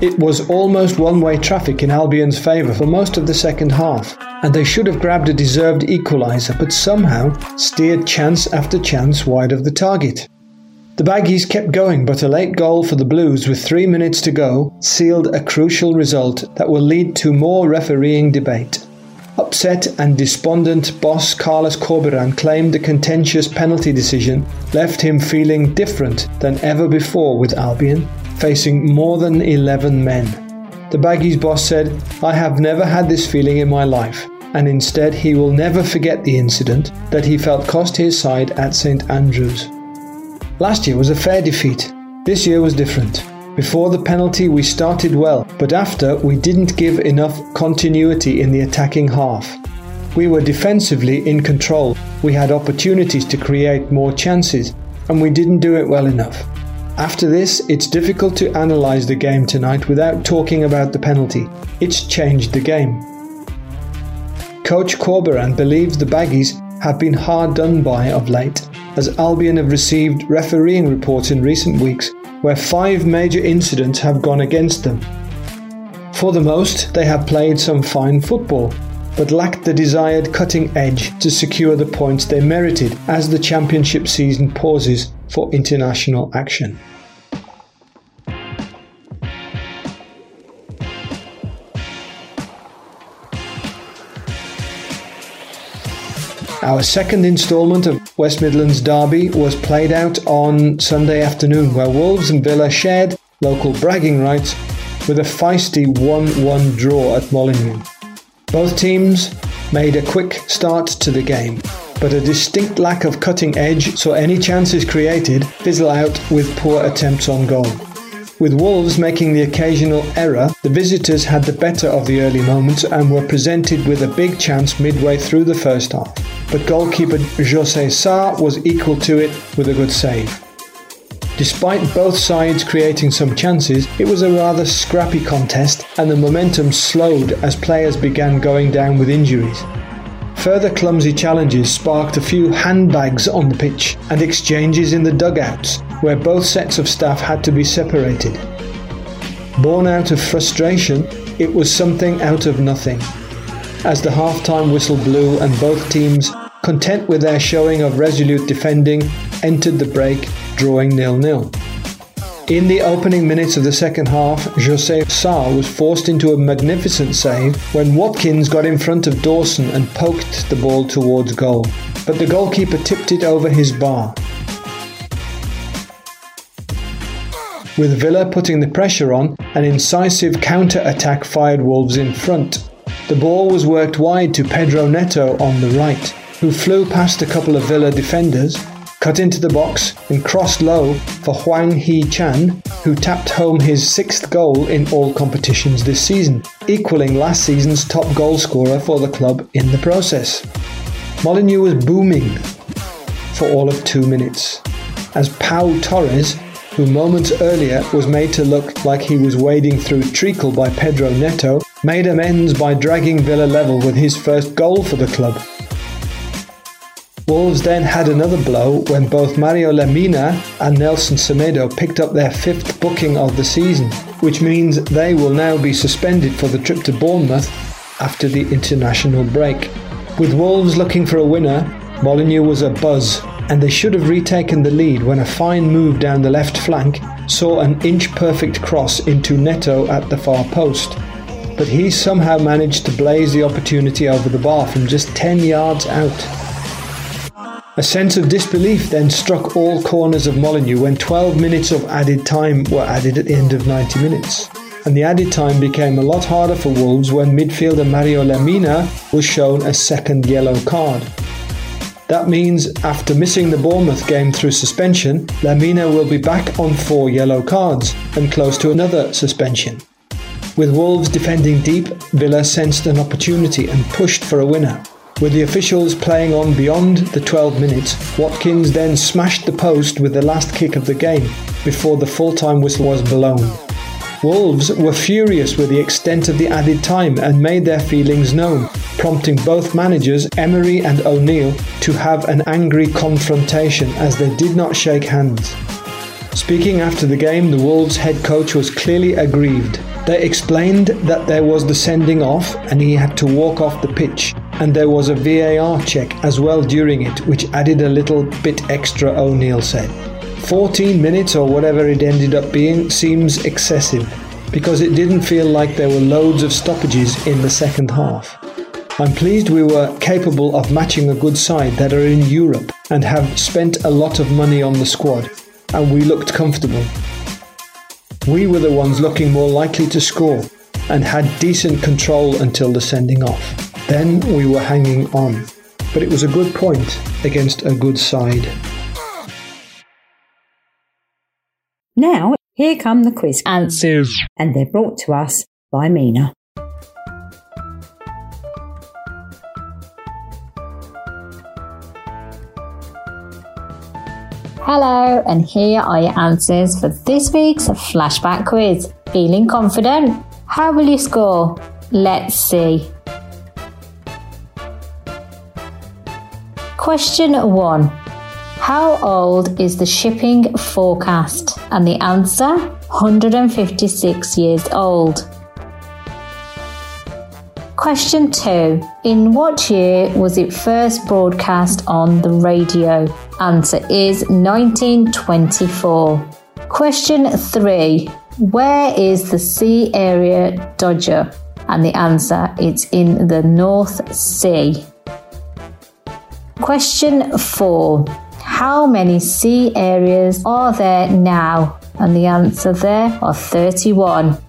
It was almost one way traffic in Albion's favour for most of the second half, and they should have grabbed a deserved equaliser but somehow steered chance after chance wide of the target. The Baggies kept going, but a late goal for the Blues with three minutes to go sealed a crucial result that will lead to more refereeing debate. Upset and despondent boss Carlos Corberan claimed the contentious penalty decision left him feeling different than ever before with Albion, facing more than 11 men. The Baggies boss said, I have never had this feeling in my life, and instead he will never forget the incident that he felt cost his side at St Andrews. Last year was a fair defeat. This year was different. Before the penalty, we started well, but after, we didn't give enough continuity in the attacking half. We were defensively in control, we had opportunities to create more chances, and we didn't do it well enough. After this, it's difficult to analyse the game tonight without talking about the penalty. It's changed the game. Coach Corberan believes the Baggies have been hard done by of late as Albion have received refereeing reports in recent weeks where five major incidents have gone against them. For the most, they have played some fine football, but lacked the desired cutting edge to secure the points they merited as the championship season pauses for international action. Our second instalment of West Midlands Derby was played out on Sunday afternoon, where Wolves and Villa shared local bragging rights with a feisty 1 1 draw at Molineux. Both teams made a quick start to the game, but a distinct lack of cutting edge saw any chances created fizzle out with poor attempts on goal. With Wolves making the occasional error, the visitors had the better of the early moments and were presented with a big chance midway through the first half. But goalkeeper Jose Sa was equal to it with a good save. Despite both sides creating some chances, it was a rather scrappy contest and the momentum slowed as players began going down with injuries. Further clumsy challenges sparked a few handbags on the pitch and exchanges in the dugouts, where both sets of staff had to be separated. Born out of frustration, it was something out of nothing. As the half-time whistle blew and both teams, content with their showing of resolute defending, entered the break, drawing nil-nil. In the opening minutes of the second half, Jose Sa was forced into a magnificent save when Watkins got in front of Dawson and poked the ball towards goal. But the goalkeeper tipped it over his bar. With Villa putting the pressure on, an incisive counter attack fired Wolves in front. The ball was worked wide to Pedro Neto on the right, who flew past a couple of Villa defenders, cut into the box, and crossed low for Hwang Hee Chan, who tapped home his sixth goal in all competitions this season, equaling last season's top goalscorer for the club in the process. Molineux was booming for all of two minutes, as Pau Torres who moments earlier was made to look like he was wading through treacle by Pedro Neto, made amends by dragging Villa level with his first goal for the club. Wolves then had another blow when both Mario Lemina and Nelson Semedo picked up their fifth booking of the season, which means they will now be suspended for the trip to Bournemouth after the international break. With Wolves looking for a winner, Molineux was a buzz, and they should have retaken the lead when a fine move down the left flank saw an inch perfect cross into Neto at the far post. But he somehow managed to blaze the opportunity over the bar from just 10 yards out. A sense of disbelief then struck all corners of Molineux when 12 minutes of added time were added at the end of 90 minutes. And the added time became a lot harder for Wolves when midfielder Mario Lemina was shown a second yellow card. That means after missing the Bournemouth game through suspension, Lemina will be back on four yellow cards and close to another suspension. With Wolves defending deep, Villa sensed an opportunity and pushed for a winner. With the officials playing on beyond the 12 minutes, Watkins then smashed the post with the last kick of the game before the full time whistle was blown. Wolves were furious with the extent of the added time and made their feelings known, prompting both managers, Emery and O'Neill, to have an angry confrontation as they did not shake hands. Speaking after the game, the Wolves head coach was clearly aggrieved. They explained that there was the sending off and he had to walk off the pitch, and there was a VAR check as well during it, which added a little bit extra, O'Neill said. 14 minutes or whatever it ended up being seems excessive because it didn't feel like there were loads of stoppages in the second half. I'm pleased we were capable of matching a good side that are in Europe and have spent a lot of money on the squad, and we looked comfortable. We were the ones looking more likely to score and had decent control until the sending off. Then we were hanging on, but it was a good point against a good side. Now, here come the quiz answers, and they're brought to us by Mina. Hello, and here are your answers for this week's flashback quiz. Feeling confident? How will you score? Let's see. Question 1. How old is the shipping forecast? And the answer 156 years old. Question 2. In what year was it first broadcast on the radio? Answer is 1924. Question 3. Where is the sea area Dogger? And the answer it's in the North Sea. Question 4. How many sea areas are there now? And the answer there are 31.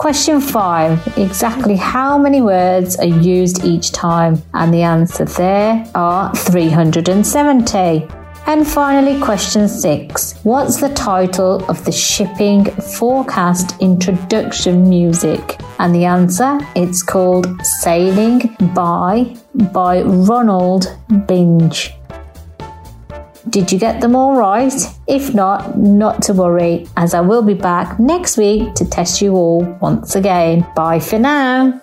Question 5. Exactly how many words are used each time? And the answer there are 370. And finally, question six What's the title of the shipping forecast introduction music? And the answer it's called Sailing By by Ronald Binge. Did you get them all right? If not, not to worry, as I will be back next week to test you all once again. Bye for now.